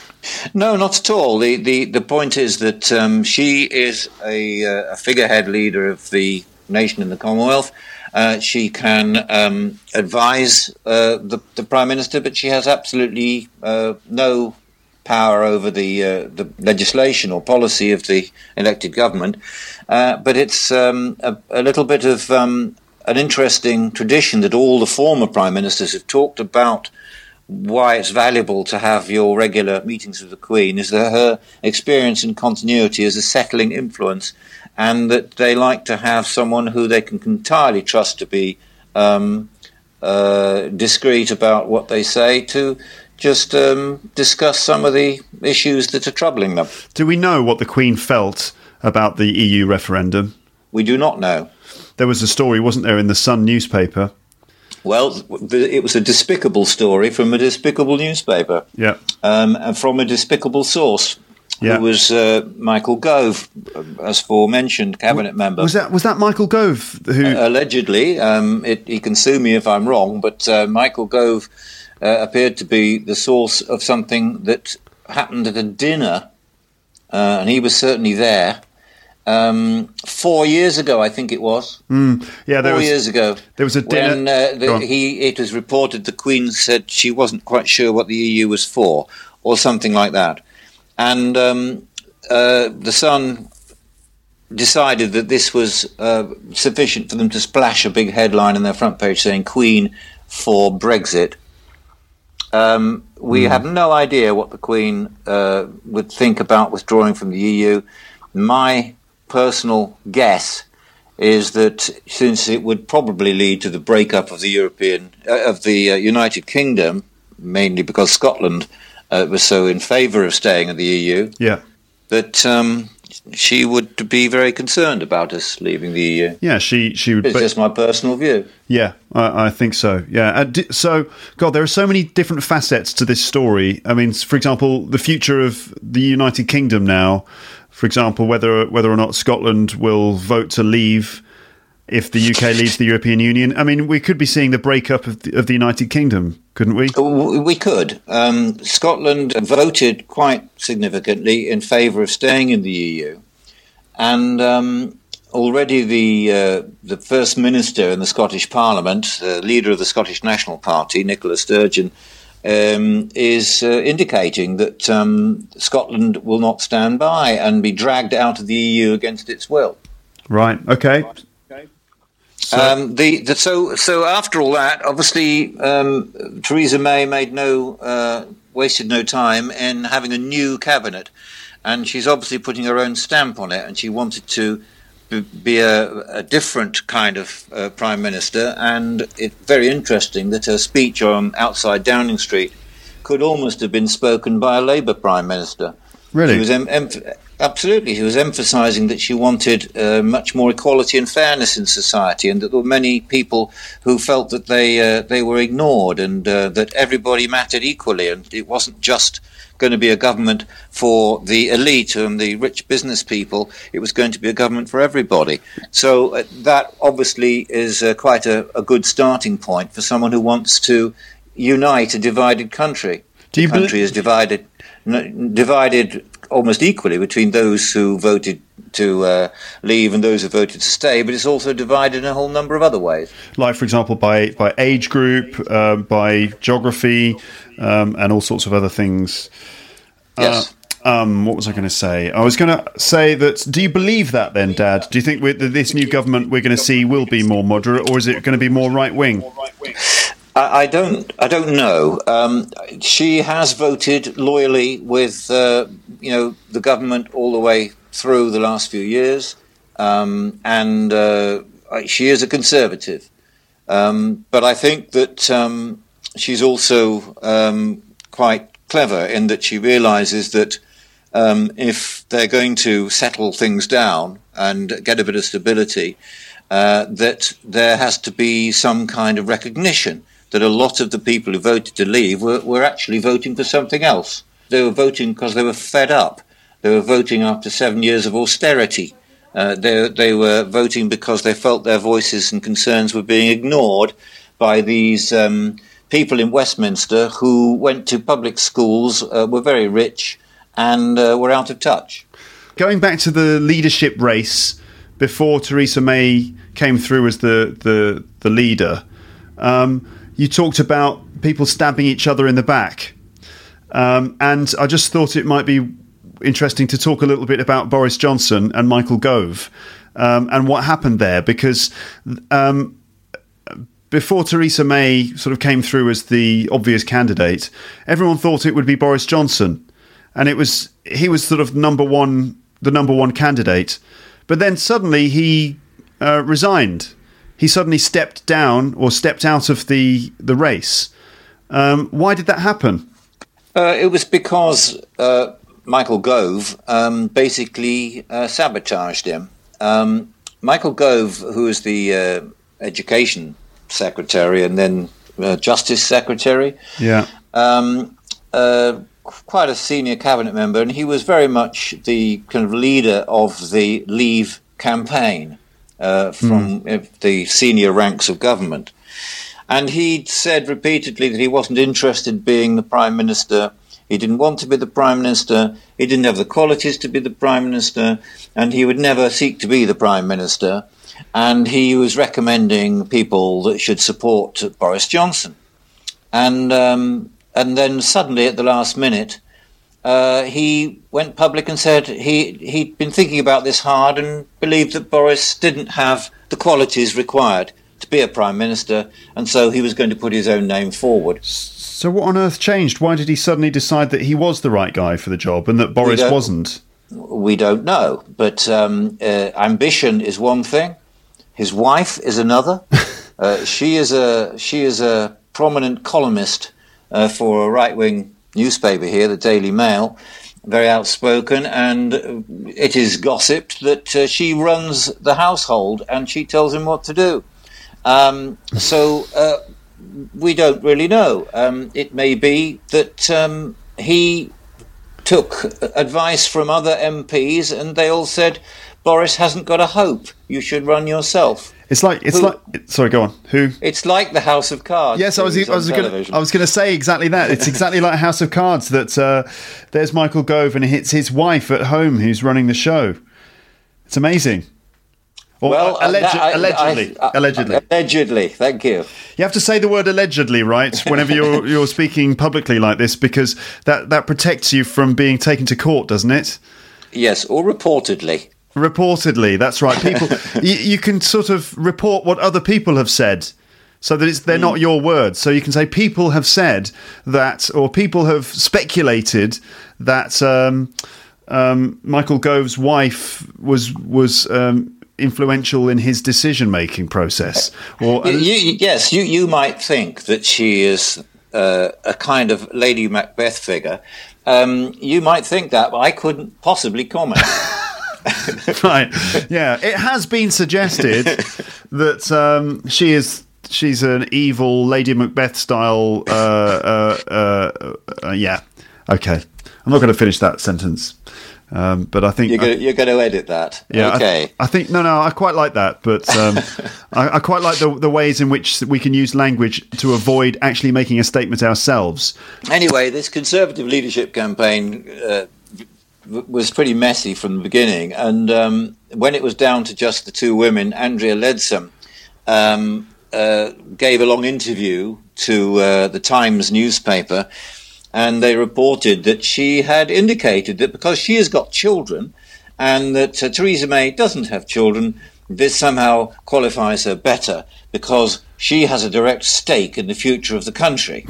No, not at all. The the, the point is that um, she is a, uh, a, figurehead leader of the nation in the Commonwealth. Uh, she can um, advise uh, the, the prime minister, but she has absolutely uh, no power over the uh, the legislation or policy of the elected government. but it's um, a, a, little bit of um, an interesting tradition that all the former prime ministers have talked about why it's valuable to have your regular meetings with the Queen is that her experience and continuity is a settling influence, and that they like to have someone who they can entirely trust to be um, uh, discreet about what they say to just um, discuss some of the issues that are troubling them. Do we know what the Queen felt about the EU referendum? We do not know. There was a story, wasn't there, in the Sun newspaper? Well, it was a despicable story from a despicable newspaper. Yeah. Um, and from a despicable source. Yeah. Who was uh, Michael Gove, as forementioned, cabinet member. Was that was that Michael Gove who uh, allegedly? Um, it, he can sue me if I'm wrong, but uh, Michael Gove uh, appeared to be the source of something that happened at a dinner, uh, and he was certainly there um, four years ago, I think it was. Mm, yeah, four was, years ago. There was a dinner. When, uh, the, he, it was reported the Queen said she wasn't quite sure what the EU was for, or something like that, and um, uh, the Sun decided that this was uh, sufficient for them to splash a big headline in their front page saying "Queen for Brexit." Um, we mm. have no idea what the Queen uh, would think about withdrawing from the EU. My personal guess is that since it would probably lead to the breakup of the European uh, of the uh, United Kingdom, mainly because Scotland uh, was so in favour of staying in the EU, yeah, that um, she would be very concerned about us leaving the EU. Yeah, she she would. It's just my personal view. Yeah, I, I think so. Yeah, so God, there are so many different facets to this story. I mean, for example, the future of the United Kingdom now For example, whether whether or not Scotland will vote to leave if the UK leaves the European Union. I mean, we could be seeing the breakup of the, of the United Kingdom, couldn't we? We could. Um, Scotland voted quite significantly in favour of staying in the EU, and um, already the uh, the First Minister in the Scottish Parliament, the leader of the Scottish National Party, Nicola Sturgeon, um, is uh, indicating that um, Scotland will not stand by and be dragged out of the EU against its will. Right. Okay. So, um, the, the, so, so after all that, obviously, um, Theresa May made no uh, wasted no time in having a new cabinet, and she's obviously putting her own stamp on it, and she wanted to be a, a different kind of uh, prime minister, and it's very interesting that her speech on outside Downing Street could almost have been spoken by a Labour prime minister. Really, she was em- em- absolutely. She was emphasising that she wanted uh, much more equality and fairness in society, and that there were many people who felt that they uh, they were ignored, and uh, that everybody mattered equally, and it wasn't just going to be a government for the elite and the rich business people. It was going to be a government for everybody. So uh, that obviously is uh, quite a, a, good starting point for someone who wants to unite a divided country. Do the country is divided, n- divided almost equally between those who voted to uh, leave and those who voted to stay, but it's also divided in a whole number of other ways. Like, for example, by by age group, uh, by geography, um, and all sorts of other things. Uh, yes. Uh, um, what was I going to say? I was going to say that. Do you believe that then, Dad? Do you think that this new government we're going to see will be more moderate, or is it going to be more right wing? I, don't. I don't know. Um, she has voted loyally with uh, you know the government all the way through the last few years, um, and uh, she is a conservative. Um, but I think that um, she's also um, quite clever in that she realizes that um, if they're going to settle things down and get a bit of stability, uh, that there has to be some kind of recognition that a lot of the people who voted to leave were, were actually voting for something else. They were voting because they were fed up. They were voting after seven years of austerity. Uh, they, they were voting because they felt their voices and concerns were being ignored by these um, people in Westminster who went to public schools, uh, were very rich, and uh, were out of touch. Going back to the leadership race before Theresa May came through as the the, the leader, um, you talked about people stabbing each other in the back, um, and I just thought it might be interesting to talk a little bit about Boris Johnson and Michael Gove. Um, and what happened there because um, before Theresa May sort of came through as the obvious candidate, everyone thought it would be Boris Johnson, and it was he was sort of number one, the number one candidate. But then suddenly he uh, resigned. He suddenly stepped down or stepped out of the the race. Um, why did that happen? Uh, it was because uh, Michael Gove um, basically uh, sabotaged him. Um, Michael Gove, who is the uh, education secretary and then uh, justice secretary. Yeah. Um, uh, quite a senior cabinet member, and he was very much the kind of leader of the Leave campaign uh, from mm. the senior ranks of government. And he said repeatedly that he wasn't interested in being the prime minister. He didn't want to be the prime minister. He didn't have the qualities to be the prime minister, and he would never seek to be the prime minister and he was recommending people that should support Boris Johnson. And um, and then suddenly, at the last minute, uh, he went public and said he he'd been thinking about this hard and believed that Boris didn't have the qualities required to be a prime minister, and so he was going to put his own name forward. So, what on earth changed? Why did he suddenly decide that he was the right guy for the job and that Boris we wasn't? We don't know, but um, uh, ambition is one thing, his wife is another. uh, she is a she is a prominent columnist uh, for a right wing newspaper here, the Daily Mail. Very outspoken, and it is gossiped that uh, she runs the household and she tells him what to do. Um, so uh, we don't really know. Um, it may be that um, he took advice from other MPs, and they all said, "Boris hasn't got a hope. You should run yourself." It's like it's Who- like. Sorry, go on. Who? It's like the House of Cards. Yes, I was. I was going. television. I was going to say exactly that. It's exactly like House of Cards. That uh, there's Michael Gove, and it's his wife at home who's running the show. It's amazing. Or Well, uh, alleged- I- allegedly, I- I- allegedly. allegedly. Thank you. You have to say the word allegedly, right? Whenever you're you're speaking publicly like this, because that that protects you from being taken to court, doesn't it? Yes, or reportedly. Reportedly, that's right. People, you, you can sort of report what other people have said, so that it's they're not your words. So you can say people have said that, or people have speculated that um, um, Michael Gove's wife was was um, influential in his decision making process, or You, you- yes, you, you might think that she is uh, a kind of Lady Macbeth figure. Um, you might think that, but I couldn't possibly comment. right. Yeah, it has been suggested that um, she is she's an evil Lady Macbeth style. Uh, uh, uh, uh, yeah. Okay. I'm not going to finish that sentence, um, but I think You're going, to, you're going to edit that. yeah, I- Okay. I, think no, no, I quite like that, but um, I, I quite like the the ways in which we can use language to avoid actually making a statement ourselves. Anyway, this Conservative leadership campaign uh, was pretty messy from the beginning, and um, when it was down to just the two women, Andrea Leadsom um, uh, gave a long interview to uh, the Times newspaper, and they reported that she had indicated that because she has got children, and that uh, Theresa May doesn't have children, this somehow qualifies her better because she has a direct stake in the future of the country.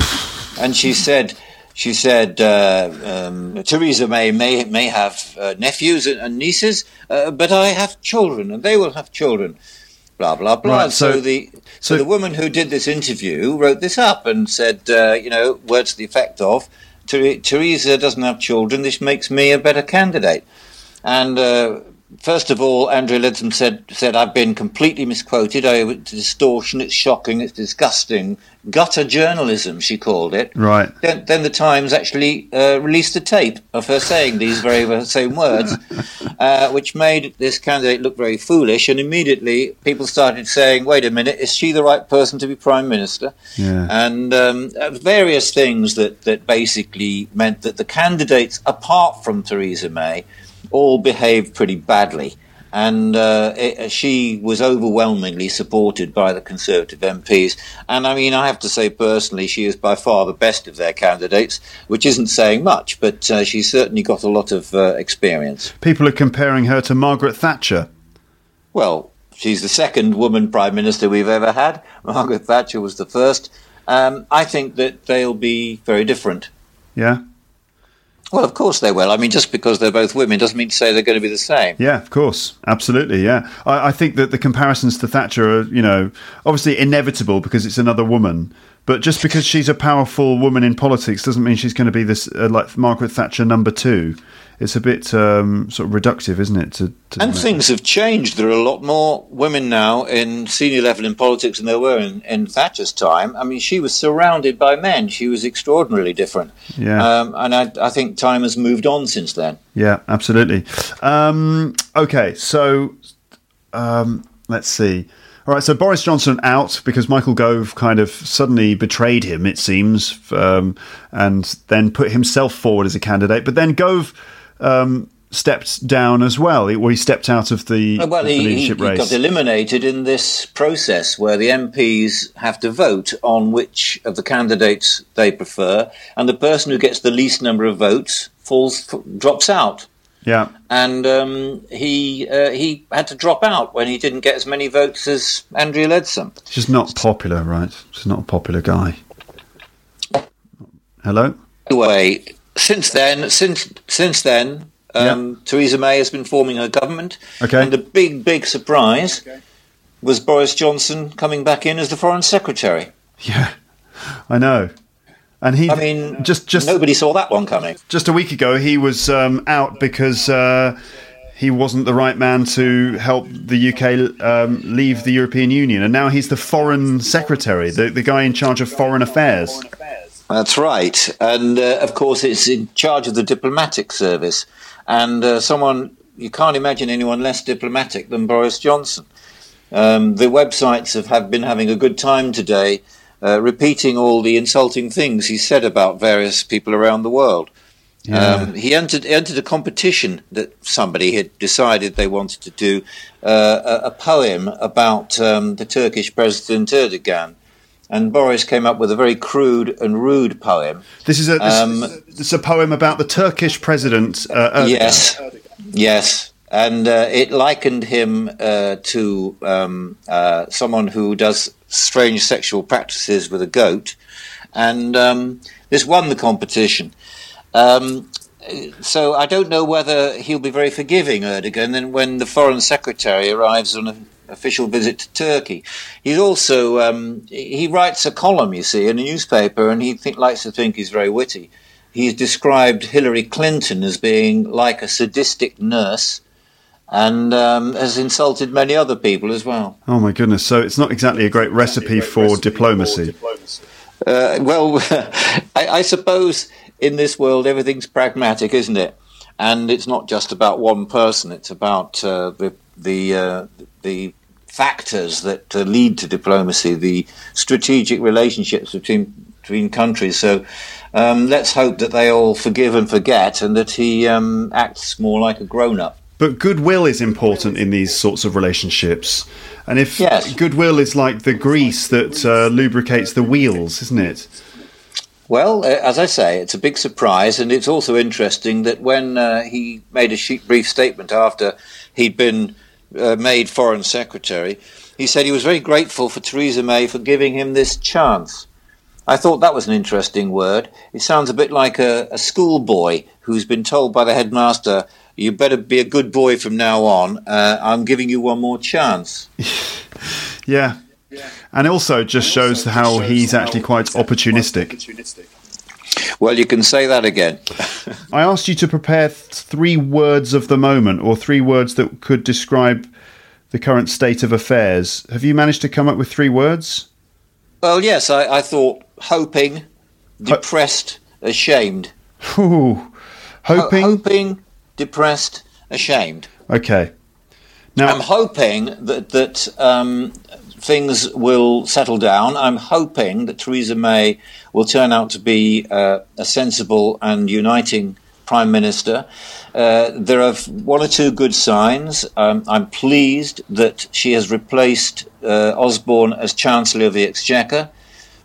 and she said, she said, uh, um, Theresa May may may have uh, nephews and, nieces, uh, but I have children, and they will have children. Blah blah blah. Right, so, so- the so- so the woman who did this interview wrote this up and said, uh, you know, words to the effect of, "Ther- Theresa doesn't have children. This makes me a better candidate. And uh, first of all, Andrea Leadsom said, said, I've been completely misquoted. I, it's distortion, it's shocking, it's disgusting. Gutter journalism, she called it. Right. Then, then the Times actually uh, released a tape of her saying these very very same words, uh, which made this candidate look very foolish. And immediately people started saying, wait a minute, is she the right person to be Prime Minister? Yeah. And um, uh, various things that, that basically meant that the candidates, apart from Theresa May, all behaved pretty badly. And uh, it, she was overwhelmingly supported by the Conservative MPs. And I mean, I have to say personally, she is by far the best of their candidates, which isn't saying much, but uh, she's certainly got a lot of uh, experience. People are comparing her to Margaret Thatcher. Well, she's the second woman prime minister we've ever had. Margaret Thatcher was the first. Um, I think that they'll be very different. Yeah. Well, of course they will. I mean, just because they're both women doesn't mean to say they're going to be the same. Yeah, of course, absolutely. Yeah, I, I think that the comparisons to Thatcher are, you know, obviously inevitable because it's another woman. But just because she's a powerful woman in politics doesn't mean she's going to be this uh, like Margaret Thatcher number two. It's a bit um, sort of reductive, isn't it? To, to And things have changed. There are a lot more women now in senior level in politics than there were in, in Thatcher's time. I mean, she was surrounded by men. She was extraordinarily different. Yeah. Um, and I, I think time has moved on since then. Yeah, absolutely. Um, okay, so um, let's see. All right, so Boris Johnson out because Michael Gove kind of suddenly betrayed him, it seems, um, and then put himself forward as a candidate. But then Gove um, stepped down as well. He, well, he stepped out of the, Uh, Well, the he, he, leadership he race. got eliminated in this process where the MPs have to vote on which of the candidates they prefer, and the person who gets the least number of votes falls drops out. yeah, and um, he uh, he had to drop out when he didn't get as many votes as Andrea Leadsom. She's not popular, right? She's not a popular guy. Hello. Anyway, since then, since since then, um, Theresa May has been forming her government, Okay. and the big big surprise was Boris Johnson coming back in as the foreign secretary. Yeah, I know. And he, I mean, just just nobody saw that one coming. just a week ago, he was um, out because uh, he wasn't the right man to help the UK um, leave the European Union, and now he's the foreign secretary, the, the guy in charge of foreign affairs. That's right. And uh, of course, it's in charge of the diplomatic service. And uh, someone, you can't imagine anyone less diplomatic than Boris Johnson. Um, the websites have, have been having a good time today, uh, repeating all the insulting things he said about various people around the world. Yeah. Um, he entered entered a competition that somebody had decided they wanted to do uh, a, a, poem about um, the Turkish President Erdogan, and Boris came up with a very crude and rude poem. This is a this, um, this is a poem about the Turkish President uh, Erdogan. Yes, yes, and uh, it likened him uh, to um, uh, someone who does strange sexual practices with a goat, and um, this won the competition. Um, so I don't know whether he'll be very forgiving, Erdogan, and when the foreign secretary arrives on an official visit to Turkey. He's also um, he writes a column, you see, in a newspaper, and he think, likes to think he's very witty. He's described Hillary Clinton as being like a sadistic nurse. And um, has insulted many other people as well. Oh my goodness! So it's not exactly a great recipe, for, diplomacy. Uh, well, I, I suppose in this world, everything's pragmatic, isn't it? And it's not just about one person; it's about uh, the the uh, the factors that uh, lead to diplomacy, the strategic relationships between between countries. So. Um, let's hope that they all forgive and forget, and that he um, acts more like a grown-up. But goodwill is important in these sorts of relationships. And if yes. goodwill is like the grease that uh, lubricates the wheels, isn't it? Well, uh, as I say, it's a big surprise, and it's also interesting that when uh, he made a brief statement after he'd been uh, made Foreign Secretary, he said he was very grateful for Theresa May for giving him this chance. I thought that was an interesting word. It sounds a bit like a, a schoolboy who's been told by the headmaster, "You better be a good boy from now on. Uh, I'm giving you one more chance." yeah, and also just shows how he's actually quite opportunistic. Well, you can say that again. I asked you to prepare three words of the moment, or three words that could describe the current state of affairs. Have you managed to come up with three words? Well, yes. I, I thought hoping, depressed, Ho- ashamed. Ooh, hoping, Ho- hoping, depressed, ashamed. Okay. Now I'm hoping that that um, things will settle down. I'm hoping that Theresa May will turn out to be uh, a sensible and uniting Prime Minister. Uh, there are one or two good signs. Um, I'm pleased that she has replaced uh, Osborne as Chancellor of the Exchequer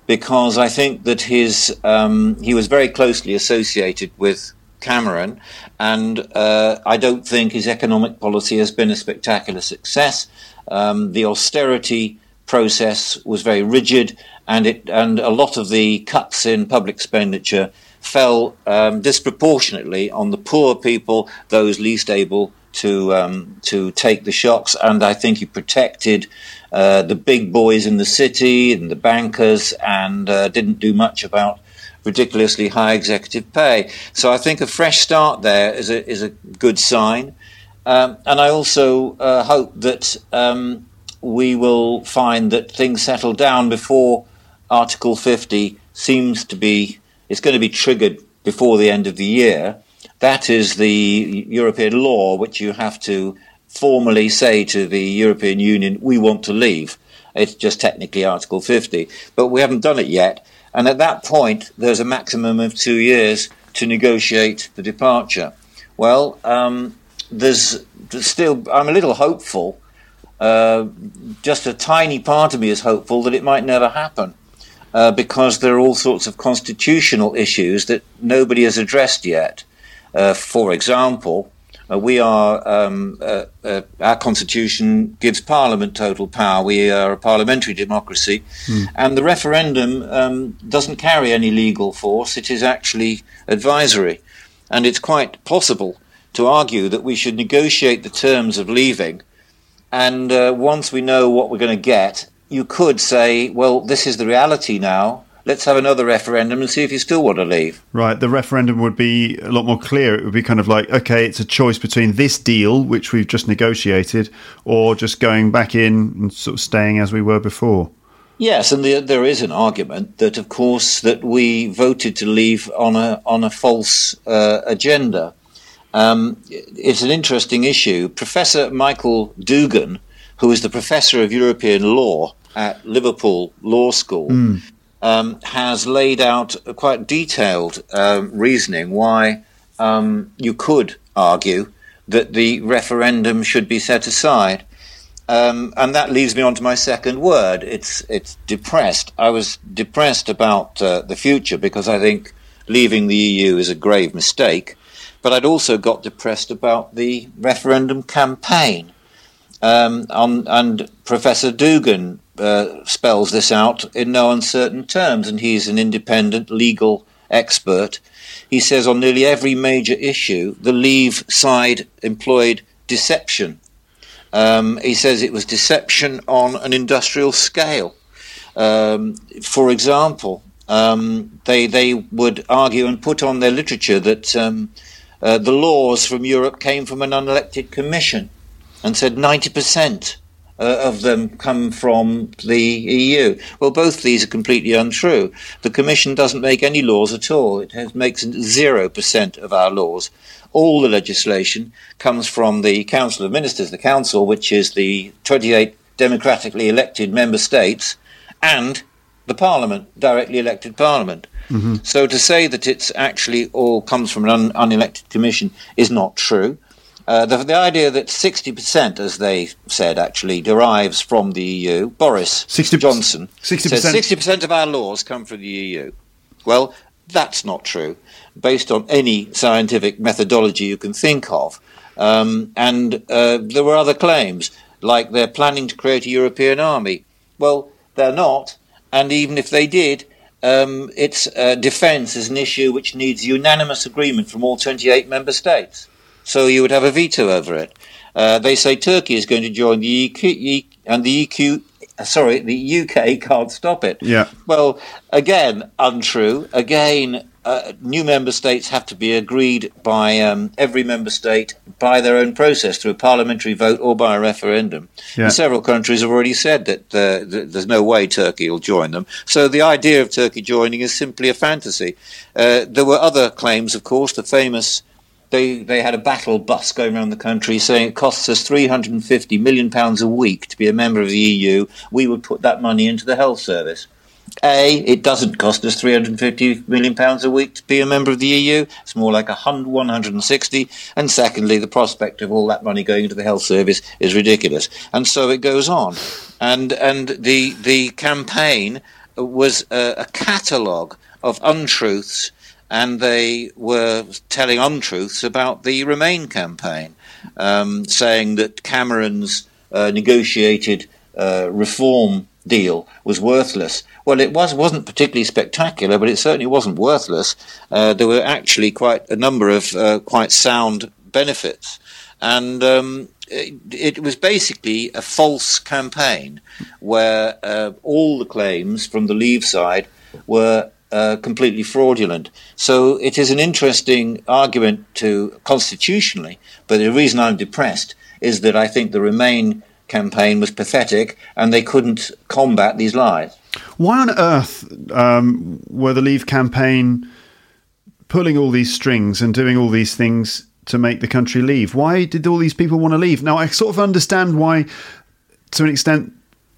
because I think that his um, he was very closely associated with Cameron, and uh, I don't think his economic policy has been a spectacular success. Um, the austerity process was very rigid, and it and a lot of the cuts in public expenditure fell um, disproportionately on the poor people, those least able to um, to take the shocks. And I think he protected uh, the big boys in the city and the bankers, and uh, didn't do much about ridiculously high executive pay. So I think a fresh start there is a is a good sign. Um, and I also uh, hope that um, we will find that things settle down before Article 50 seems to be, it's going to be triggered before the end of the year. That is the European law which you have to formally say to the European Union, we want to leave. It's just technically Article 50, but we haven't done it yet. And at that point, there's a maximum of two years to negotiate the departure. Well, um, there's, there's still, I'm a little hopeful uh, just a tiny part of me is hopeful that it might never happen. Uh, because there are all sorts of constitutional issues that nobody has addressed yet. Uh, for example, uh, we are um, uh, our constitution gives Parliament total power. We are a parliamentary democracy, mm. and the referendum um, doesn't carry any legal force. It is actually advisory, and it's quite possible to argue that we should negotiate the terms of leaving and uh, once we know what we're going to get, you could say, well, this is the reality now. Let's have another referendum and see if you still want to leave. Right. The referendum would be a lot more clear. It would be kind of like, okay, it's a choice between this deal, which we've just negotiated, or just going back in and sort of staying as we were before. Yes, and the, there is an argument that, of course, that we voted to leave on a on a false uh, agenda. Um, it's an interesting issue. Professor Michael Dougan, who is the professor of European law at Liverpool Law School, mm. um, has laid out a quite detailed um, reasoning why um, you could argue that the referendum should be set aside. Um, and that leads me on to my second word. It's it's depressed. I was depressed about uh, the future because I think leaving the EU is a grave mistake. But I'd also got depressed about the referendum campaign. Um, on, and Professor Dougan uh, spells this out in no uncertain terms, and he's an independent legal expert. He says on nearly every major issue, the Leave side employed deception um, he says it was deception on an industrial scale. Um, for example, um, they they would argue and put on their literature that um, uh, the laws from Europe came from an unelected commission, and said ninety percent uh, of them come from the EU. Well, both these are completely untrue. The Commission doesn't make any laws at all. It has, makes zero percent of our laws all the legislation comes from the Council of Ministers, the Council, which is the 28 democratically elected member states, and the Parliament, directly elected Parliament. Mm-hmm. So to say that it's actually all comes from an un- unelected commission is not true. Uh, the, the, idea that 60%, as they said, actually derives from the EU. Boris 60, Johnson 60%. said 60% of our laws come from the EU. Well, that's not true based on any scientific methodology you can think of. Um, and uh, there were other claims, like they're planning to create a European army. Well, they're not, and even if they did, um, its uh, defence is an issue which needs unanimous agreement from all 28 member states. So you would have a veto over it. Uh, they say Turkey is going to join the EQ, and the EQ, sorry, the UK can't stop it. Yeah. Well, again, untrue. Again, uh, new member states have to be agreed by um, every member state by their own process through a parliamentary vote or by a referendum. Yeah. several countries have already said that, uh, that, there's no way Turkey will join them. So the idea of Turkey joining is simply a fantasy. Uh, there were other claims, of course, the famous. They, they had a battle bus going around the country saying it costs us 350 million pounds a week to be a member of the EU. We would put that money into the health service. A, it doesn't cost us 350 million pounds a week to be a member of the EU. It's more like 100, 160. And secondly, the prospect of all that money going into the health service is ridiculous. And so it goes on. And and the the campaign was a, a catalogue of untruths, and they were telling untruths about the Remain campaign, um, saying that Cameron's uh, negotiated uh, reform deal was worthless. Well, it was wasn't particularly spectacular, but it certainly wasn't worthless. Uh, there were actually quite a number of uh, quite sound benefits, and um, it, it, was basically a false campaign where uh, all the claims from the Leave side were. Uh, completely fraudulent. So it is an interesting argument to constitutionally, but the reason I'm depressed is that I think the Remain campaign was pathetic and they couldn't combat these lies. Why on earth um, were the Leave campaign pulling all these strings and doing all these things to make the country leave? Why did all these people want to leave? Now, I sort of understand why, to an extent,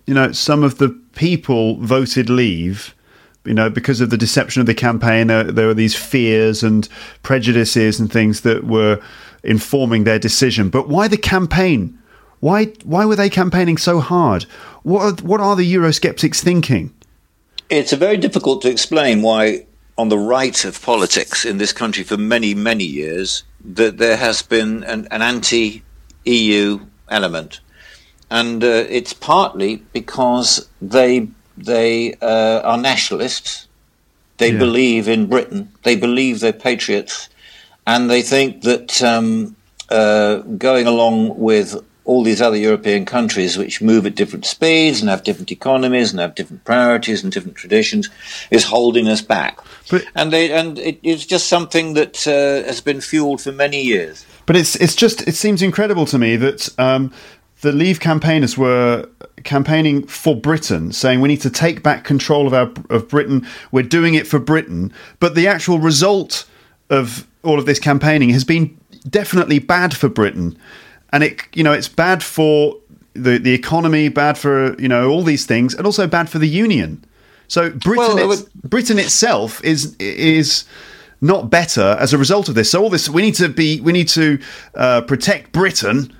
you know, some of the people voted leave. You know, because of the deception of the campaign, uh, there were these fears and prejudices and things that were informing their decision. But why the campaign? Why why were they campaigning so hard? What are, what are the Eurosceptics thinking? It's very difficult to explain why, on the right of politics in this country for many many years, that there has been an, an anti-EU element, and uh, it's partly because they they uh, are nationalists. They yeah. believe in Britain. They believe they're patriots, and they think that um, uh, going along with all these other European countries which move at different speeds and have different economies and have different priorities and different traditions is holding us back. But, and they, and it, it's just something that uh, has been fueled for many years. But it's it's just it seems incredible to me that um, the Leave campaigners were campaigning for Britain, saying we need to take back control of our of Britain. We're doing it for Britain. But the actual result of all of this campaigning has been definitely bad for Britain, and it you know it's bad for the the economy, bad for you know all these things, and also bad for the union. So Britain, Well, it's- Britain itself is is not better as a result of this. So all this, we need to be, we need to uh, protect Britain.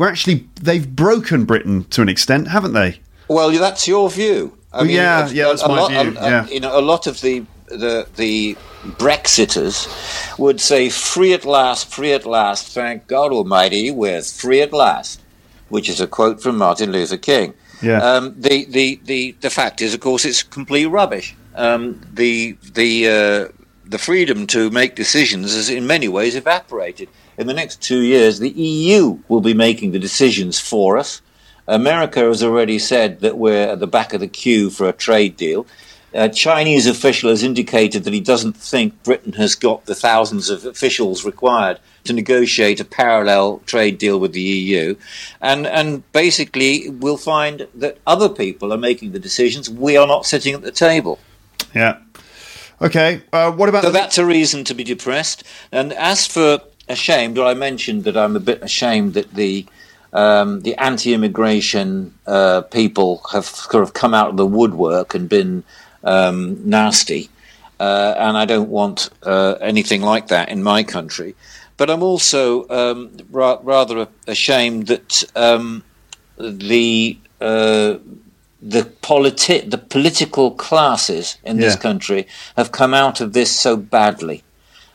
We're actually, they've broken Britain to an extent, haven't they? Well, that's your view. I Well, yeah, a- yeah, that's a my lot, view, a- a- yeah. you know, a lot of the the the Brexiters would say, "Free at last, free at last. Thank God Almighty, we're free at last," which is a quote from Martin Luther King. Yeah. Um, the, the the the fact is, of course, it's complete rubbish. Um, the the uh, the freedom to make decisions has in many ways evaporated. In the next two years, the EU will be making the decisions for us. America has already said that we're at the back of the queue for a trade deal. A Chinese official has indicated that he doesn't think Britain has got the thousands of officials required to negotiate a parallel trade deal with the EU. And, and basically, we'll find that other people are making the decisions. We are not sitting at the table. Yeah. Okay. Uh, what about So the- that's a reason to be depressed. And as for ashamed, well, I mentioned that I'm a bit ashamed that the um, the anti-immigration uh, people have sort of come out of the woodwork and been um, nasty, uh, and I don't want uh, anything like that in my country. But I'm also um, ra- rather ashamed that um, the uh, the politi- the political classes in this country have come out of this so badly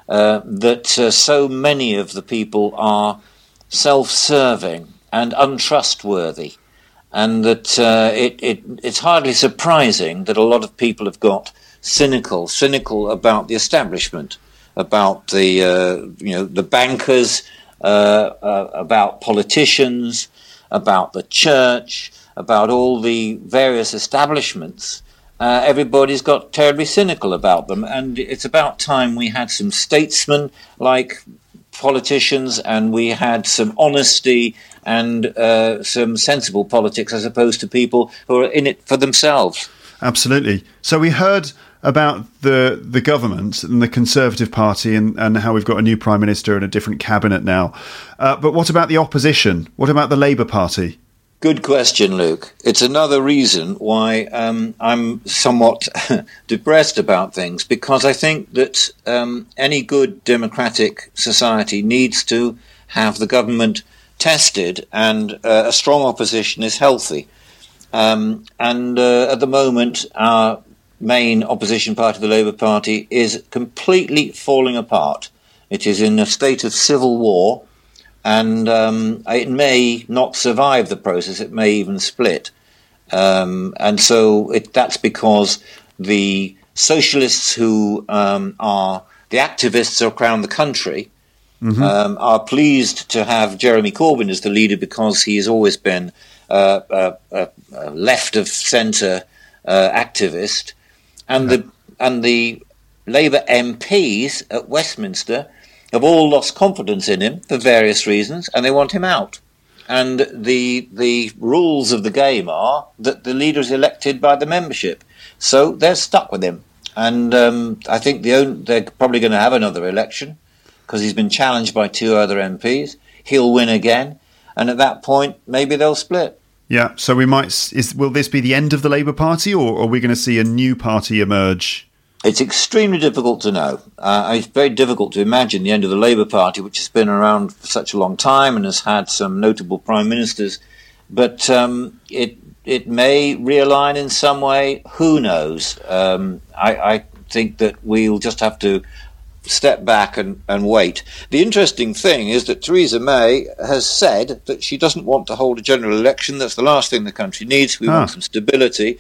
uh, that uh, so many of the people are self-serving and untrustworthy, and that uh, it, it it's hardly surprising that a lot of people have got cynical, cynical about the establishment, about the uh, you know the bankers, uh, about politicians, about the church, about all the various establishments. Uh, everybody's got terribly cynical about them, and it's about time we had some statesmen like politicians, and we had some honesty and uh, some sensible politics, as opposed to people who are in it for themselves. Absolutely. So we heard about the the government and the Conservative Party and, and how we've got a new prime minister and a different cabinet now. Uh, but what about the opposition? What about the Labour Party? Good question, Luke. It's another reason why um, I'm somewhat depressed about things because I think that um, any good democratic society needs to have the government tested, and uh, a strong opposition is healthy. Um, and uh, at the moment, our main opposition party, the Labour Party, is completely falling apart. It is in a state of civil war and um, it may not survive the process. It may even split, um, and so it, that's because the socialists who um, are the activists around the country um, are pleased to have Jeremy Corbyn as the leader because he has always been uh, a, a, a left of centre uh, activist, and the and the Labour MPs at Westminster have all lost confidence in him for various reasons, and they want him out. And the the rules of the game are that the leader is elected by the membership, so they're stuck with him. And um, I think the they're probably going to have another election because he's been challenged by two other MPs. He'll win again, and at that point, maybe they'll split. Yeah. So we might. Is will this be the end of the Labour Party, or are we going to see a new party emerge? It's extremely difficult to know. Uh, it's very difficult to imagine the end of the Labour Party, which has been around for such a long time and has had some notable prime ministers. But um, it it may realign in some way. Who knows? Um, I, I think that we'll just have to step back and, and wait. The interesting thing is that Theresa May has said that she doesn't want to hold a general election. That's the last thing the country needs. We Ah. want some stability.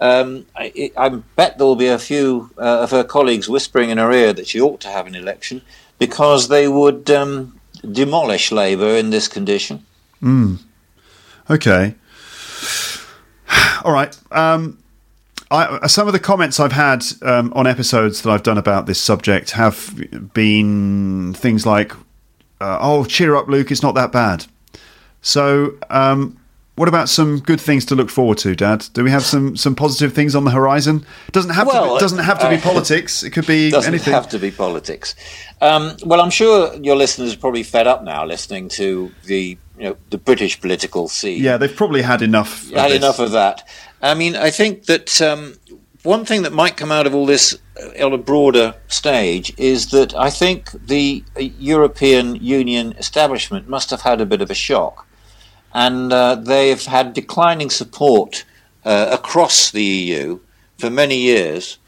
Um, I, I bet there will be a few uh, of her colleagues whispering in her ear that she ought to have an election because they would um, demolish Labour in this condition. Okay. All right. Um, I, some of the comments I've had um, on episodes that I've done about this subject have been things like, uh, "Oh, cheer up, Luke. It's not that bad." So, um, what about some good things to look forward to, Dad? Do we have some, some positive things on the horizon? It doesn't have to. Well, Be, doesn't have to be uh, politics. It could be anything doesn't anything. have to be politics. Um, well, I'm sure your listeners are probably fed up now listening to the you know the British political scene. yeah, they've probably had enough. had enough of that. I mean, I think that um, one thing that might come out of all this uh, on a broader stage is that I think the uh, European Union establishment must have had a bit of a shock, and uh, they've had declining support uh, across the EU for many years,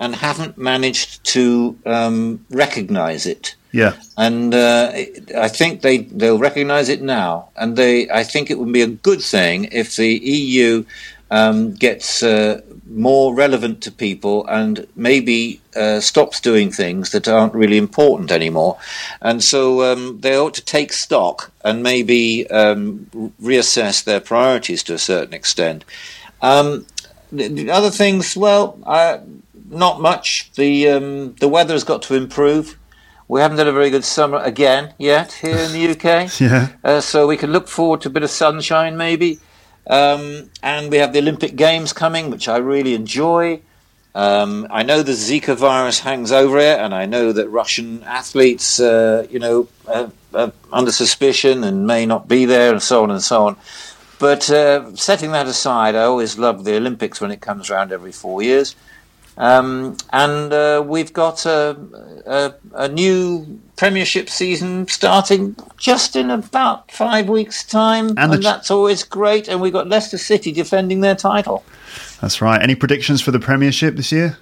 and haven't managed to um, recognise it. Yeah, and uh, I think they they'll recognise it now, and they I think it would be a good thing if the EU um, gets uh, more relevant to people and maybe uh, stops doing things that aren't really important anymore, and so um, they ought to take stock and maybe um, reassess their priorities to a certain extent. Um, the, the other things, well, uh, not much. The um, the weather has got to improve. We haven't had a very good summer again yet here in the UK, yeah, uh, so we can look forward to a bit of sunshine maybe. Um, and we have the Olympic Games coming, which I really enjoy. Um, I know the Zika virus hangs over it, and I know that Russian athletes, uh, you know, are, are under suspicion and may not be there, and so on and so on. But uh, setting that aside, I always love the Olympics when it comes around every four years. Um, and uh, we've got a, a, a new Premiership season starting just in about five weeks' time, And and, ch- that's always great. And we've got Leicester City defending their title. that's right. Any predictions for the Premiership this year?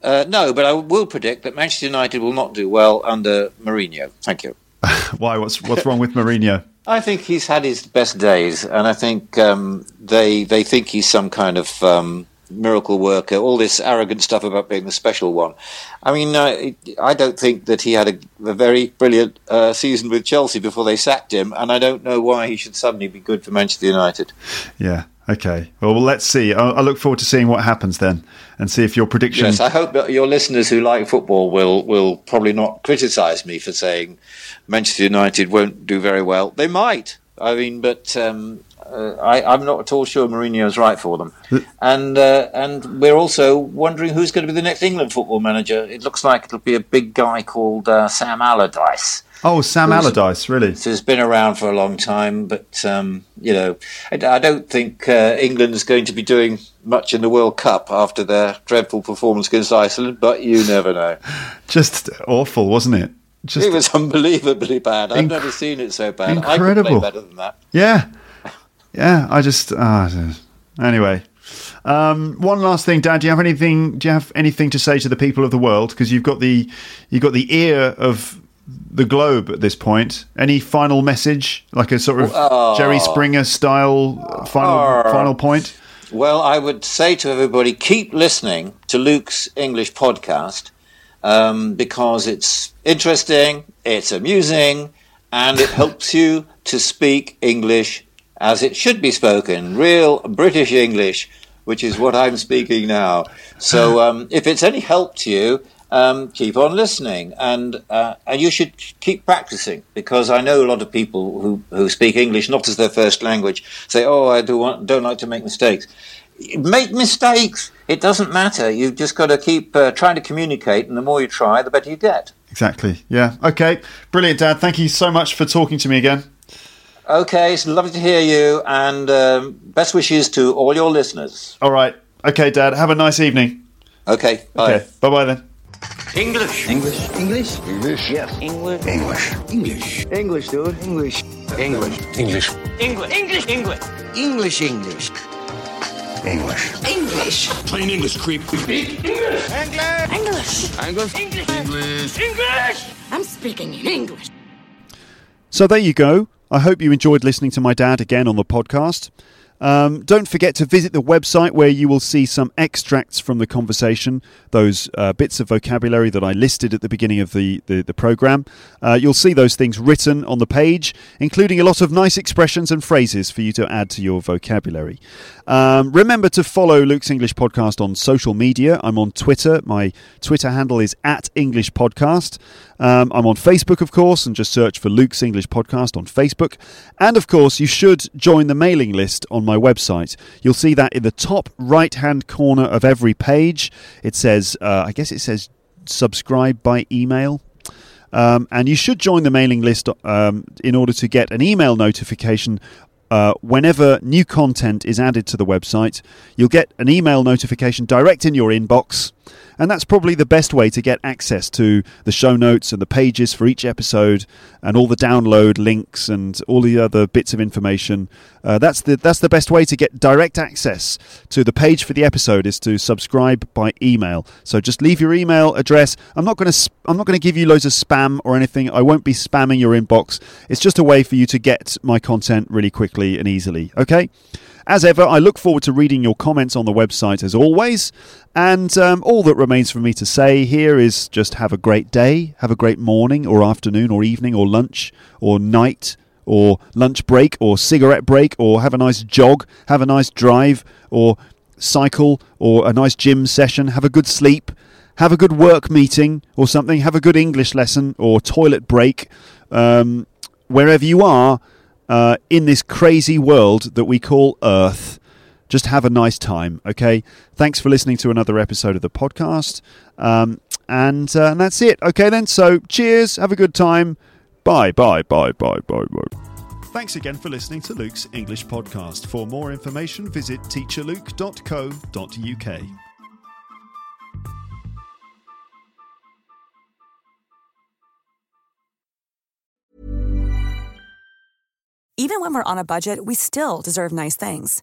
Uh, no, but I will predict that Manchester United will not do well under Mourinho. Thank you. Why? What's what's wrong with Mourinho? I think he's had his best days, and I think um, they they think he's some kind of um, miracle worker. All this arrogant stuff about being the special one. I mean, uh, I don't think that he had a, a very brilliant uh, season with Chelsea before they sacked him, and I don't know why he should suddenly be good for Manchester United. Yeah. Okay. Well, well let's see. I, I look forward to seeing what happens then, and see if your prediction. Yes, I hope that your listeners who like football will will probably not criticise me for saying Manchester United won't do very well. They might. I mean, but um, uh, I, I'm not at all sure Mourinho's right for them. And uh, and we're also wondering who's going to be the next England football manager. It looks like it'll be a big guy called uh, Sam Allardyce. oh, Sam Allardyce, really? who's been around for a long time, but um, you know, I, I don't think uh, England's going to be doing much in the World Cup after their dreadful performance against Iceland. But you never know. Just awful, wasn't it? Just It was unbelievably bad. I've Inc- never seen it so bad. I could play Incredible. better than that. Yeah, yeah. I just uh, anyway. Um, one last thing, Dad. Do you have anything? Do you have anything to say to the people of the world? Because you've got the you've got the ear of the globe at this point. Any final message, like a sort of Oh. Jerry Springer style final Oh. final point? Well, I would say to everybody, keep listening to Luke's English podcast um, because it's interesting, it's amusing, and it helps you to speak English as it should be spoken, real British English, which is what I'm speaking now. So, um, if it's any help to you, um, keep on listening, and uh, and you should keep practicing because I know a lot of people who, who speak English not as their first language say, "Oh, I do want, don't like to make mistakes." Make mistakes. It doesn't matter. You've just got to keep uh, trying to communicate, and the more you try, the better you get. Exactly. Yeah. Okay. Brilliant, Dad. Thank you so much for talking to me again. Okay, it's lovely to hear you, and um, best wishes to all your listeners. All right. Okay, Dad. Have a nice evening. Okay, bye. Okay. Bye bye then. English. English. English? English. Yes. English. English. English. English, dude. English. English. English. English. English. English. English. English. English. English. English. English. Plain English, creep. Speak English. English. English. English. English. English. English. I'm speaking in English. So there you go. I hope you enjoyed listening to my dad again on the podcast. Um, don't forget to visit the website where you will see some extracts from the conversation, those uh, bits of vocabulary that I listed at the beginning of the, the, the program. Uh, you'll see those things written on the page, including a lot of nice expressions and phrases for you to add to your vocabulary. Um, remember to follow Luke's English Podcast on social media. I'm on Twitter. My Twitter handle is at English Podcast. Um, I'm on Facebook, of course, and just search for Luke's English Podcast on Facebook. And of course, you should join the mailing list on my website. You'll see that in the top right hand corner of every page. It says, uh, I guess it says subscribe by email. Um, and you should join the mailing list um, in order to get an email notification uh, whenever new content is added to the website. You'll get an email notification direct in your inbox. And that's probably the best way to get access to the show notes and the pages for each episode and all the download links and all the other bits of information. Uh, that's the that's the best way to get direct access to the page for the episode is to subscribe by email. So just leave your email address. I'm not going to I'm not going to give you loads of spam or anything. I won't be spamming your inbox. It's just a way for you to get my content really quickly and easily. Okay? As ever, I look forward to reading your comments on the website as always. And um, all that remains for me to say here is just have a great day, have a great morning or afternoon or evening or lunch or night or lunch break or cigarette break or have a nice jog, have a nice drive or cycle or a nice gym session, have a good sleep, have a good work meeting or something, have a good English lesson or toilet break. Um, wherever you are, uh, in this crazy world that we call Earth. Just have a nice time, okay? Thanks for listening to another episode of the podcast. Um, and, uh, and that's it, okay then? So cheers, have a good time. Bye, bye, bye, bye, bye, bye. Thanks again for listening to Luke's English podcast. For more information, visit teacherluke.co.uk. Even when we're on a budget, we still deserve nice things.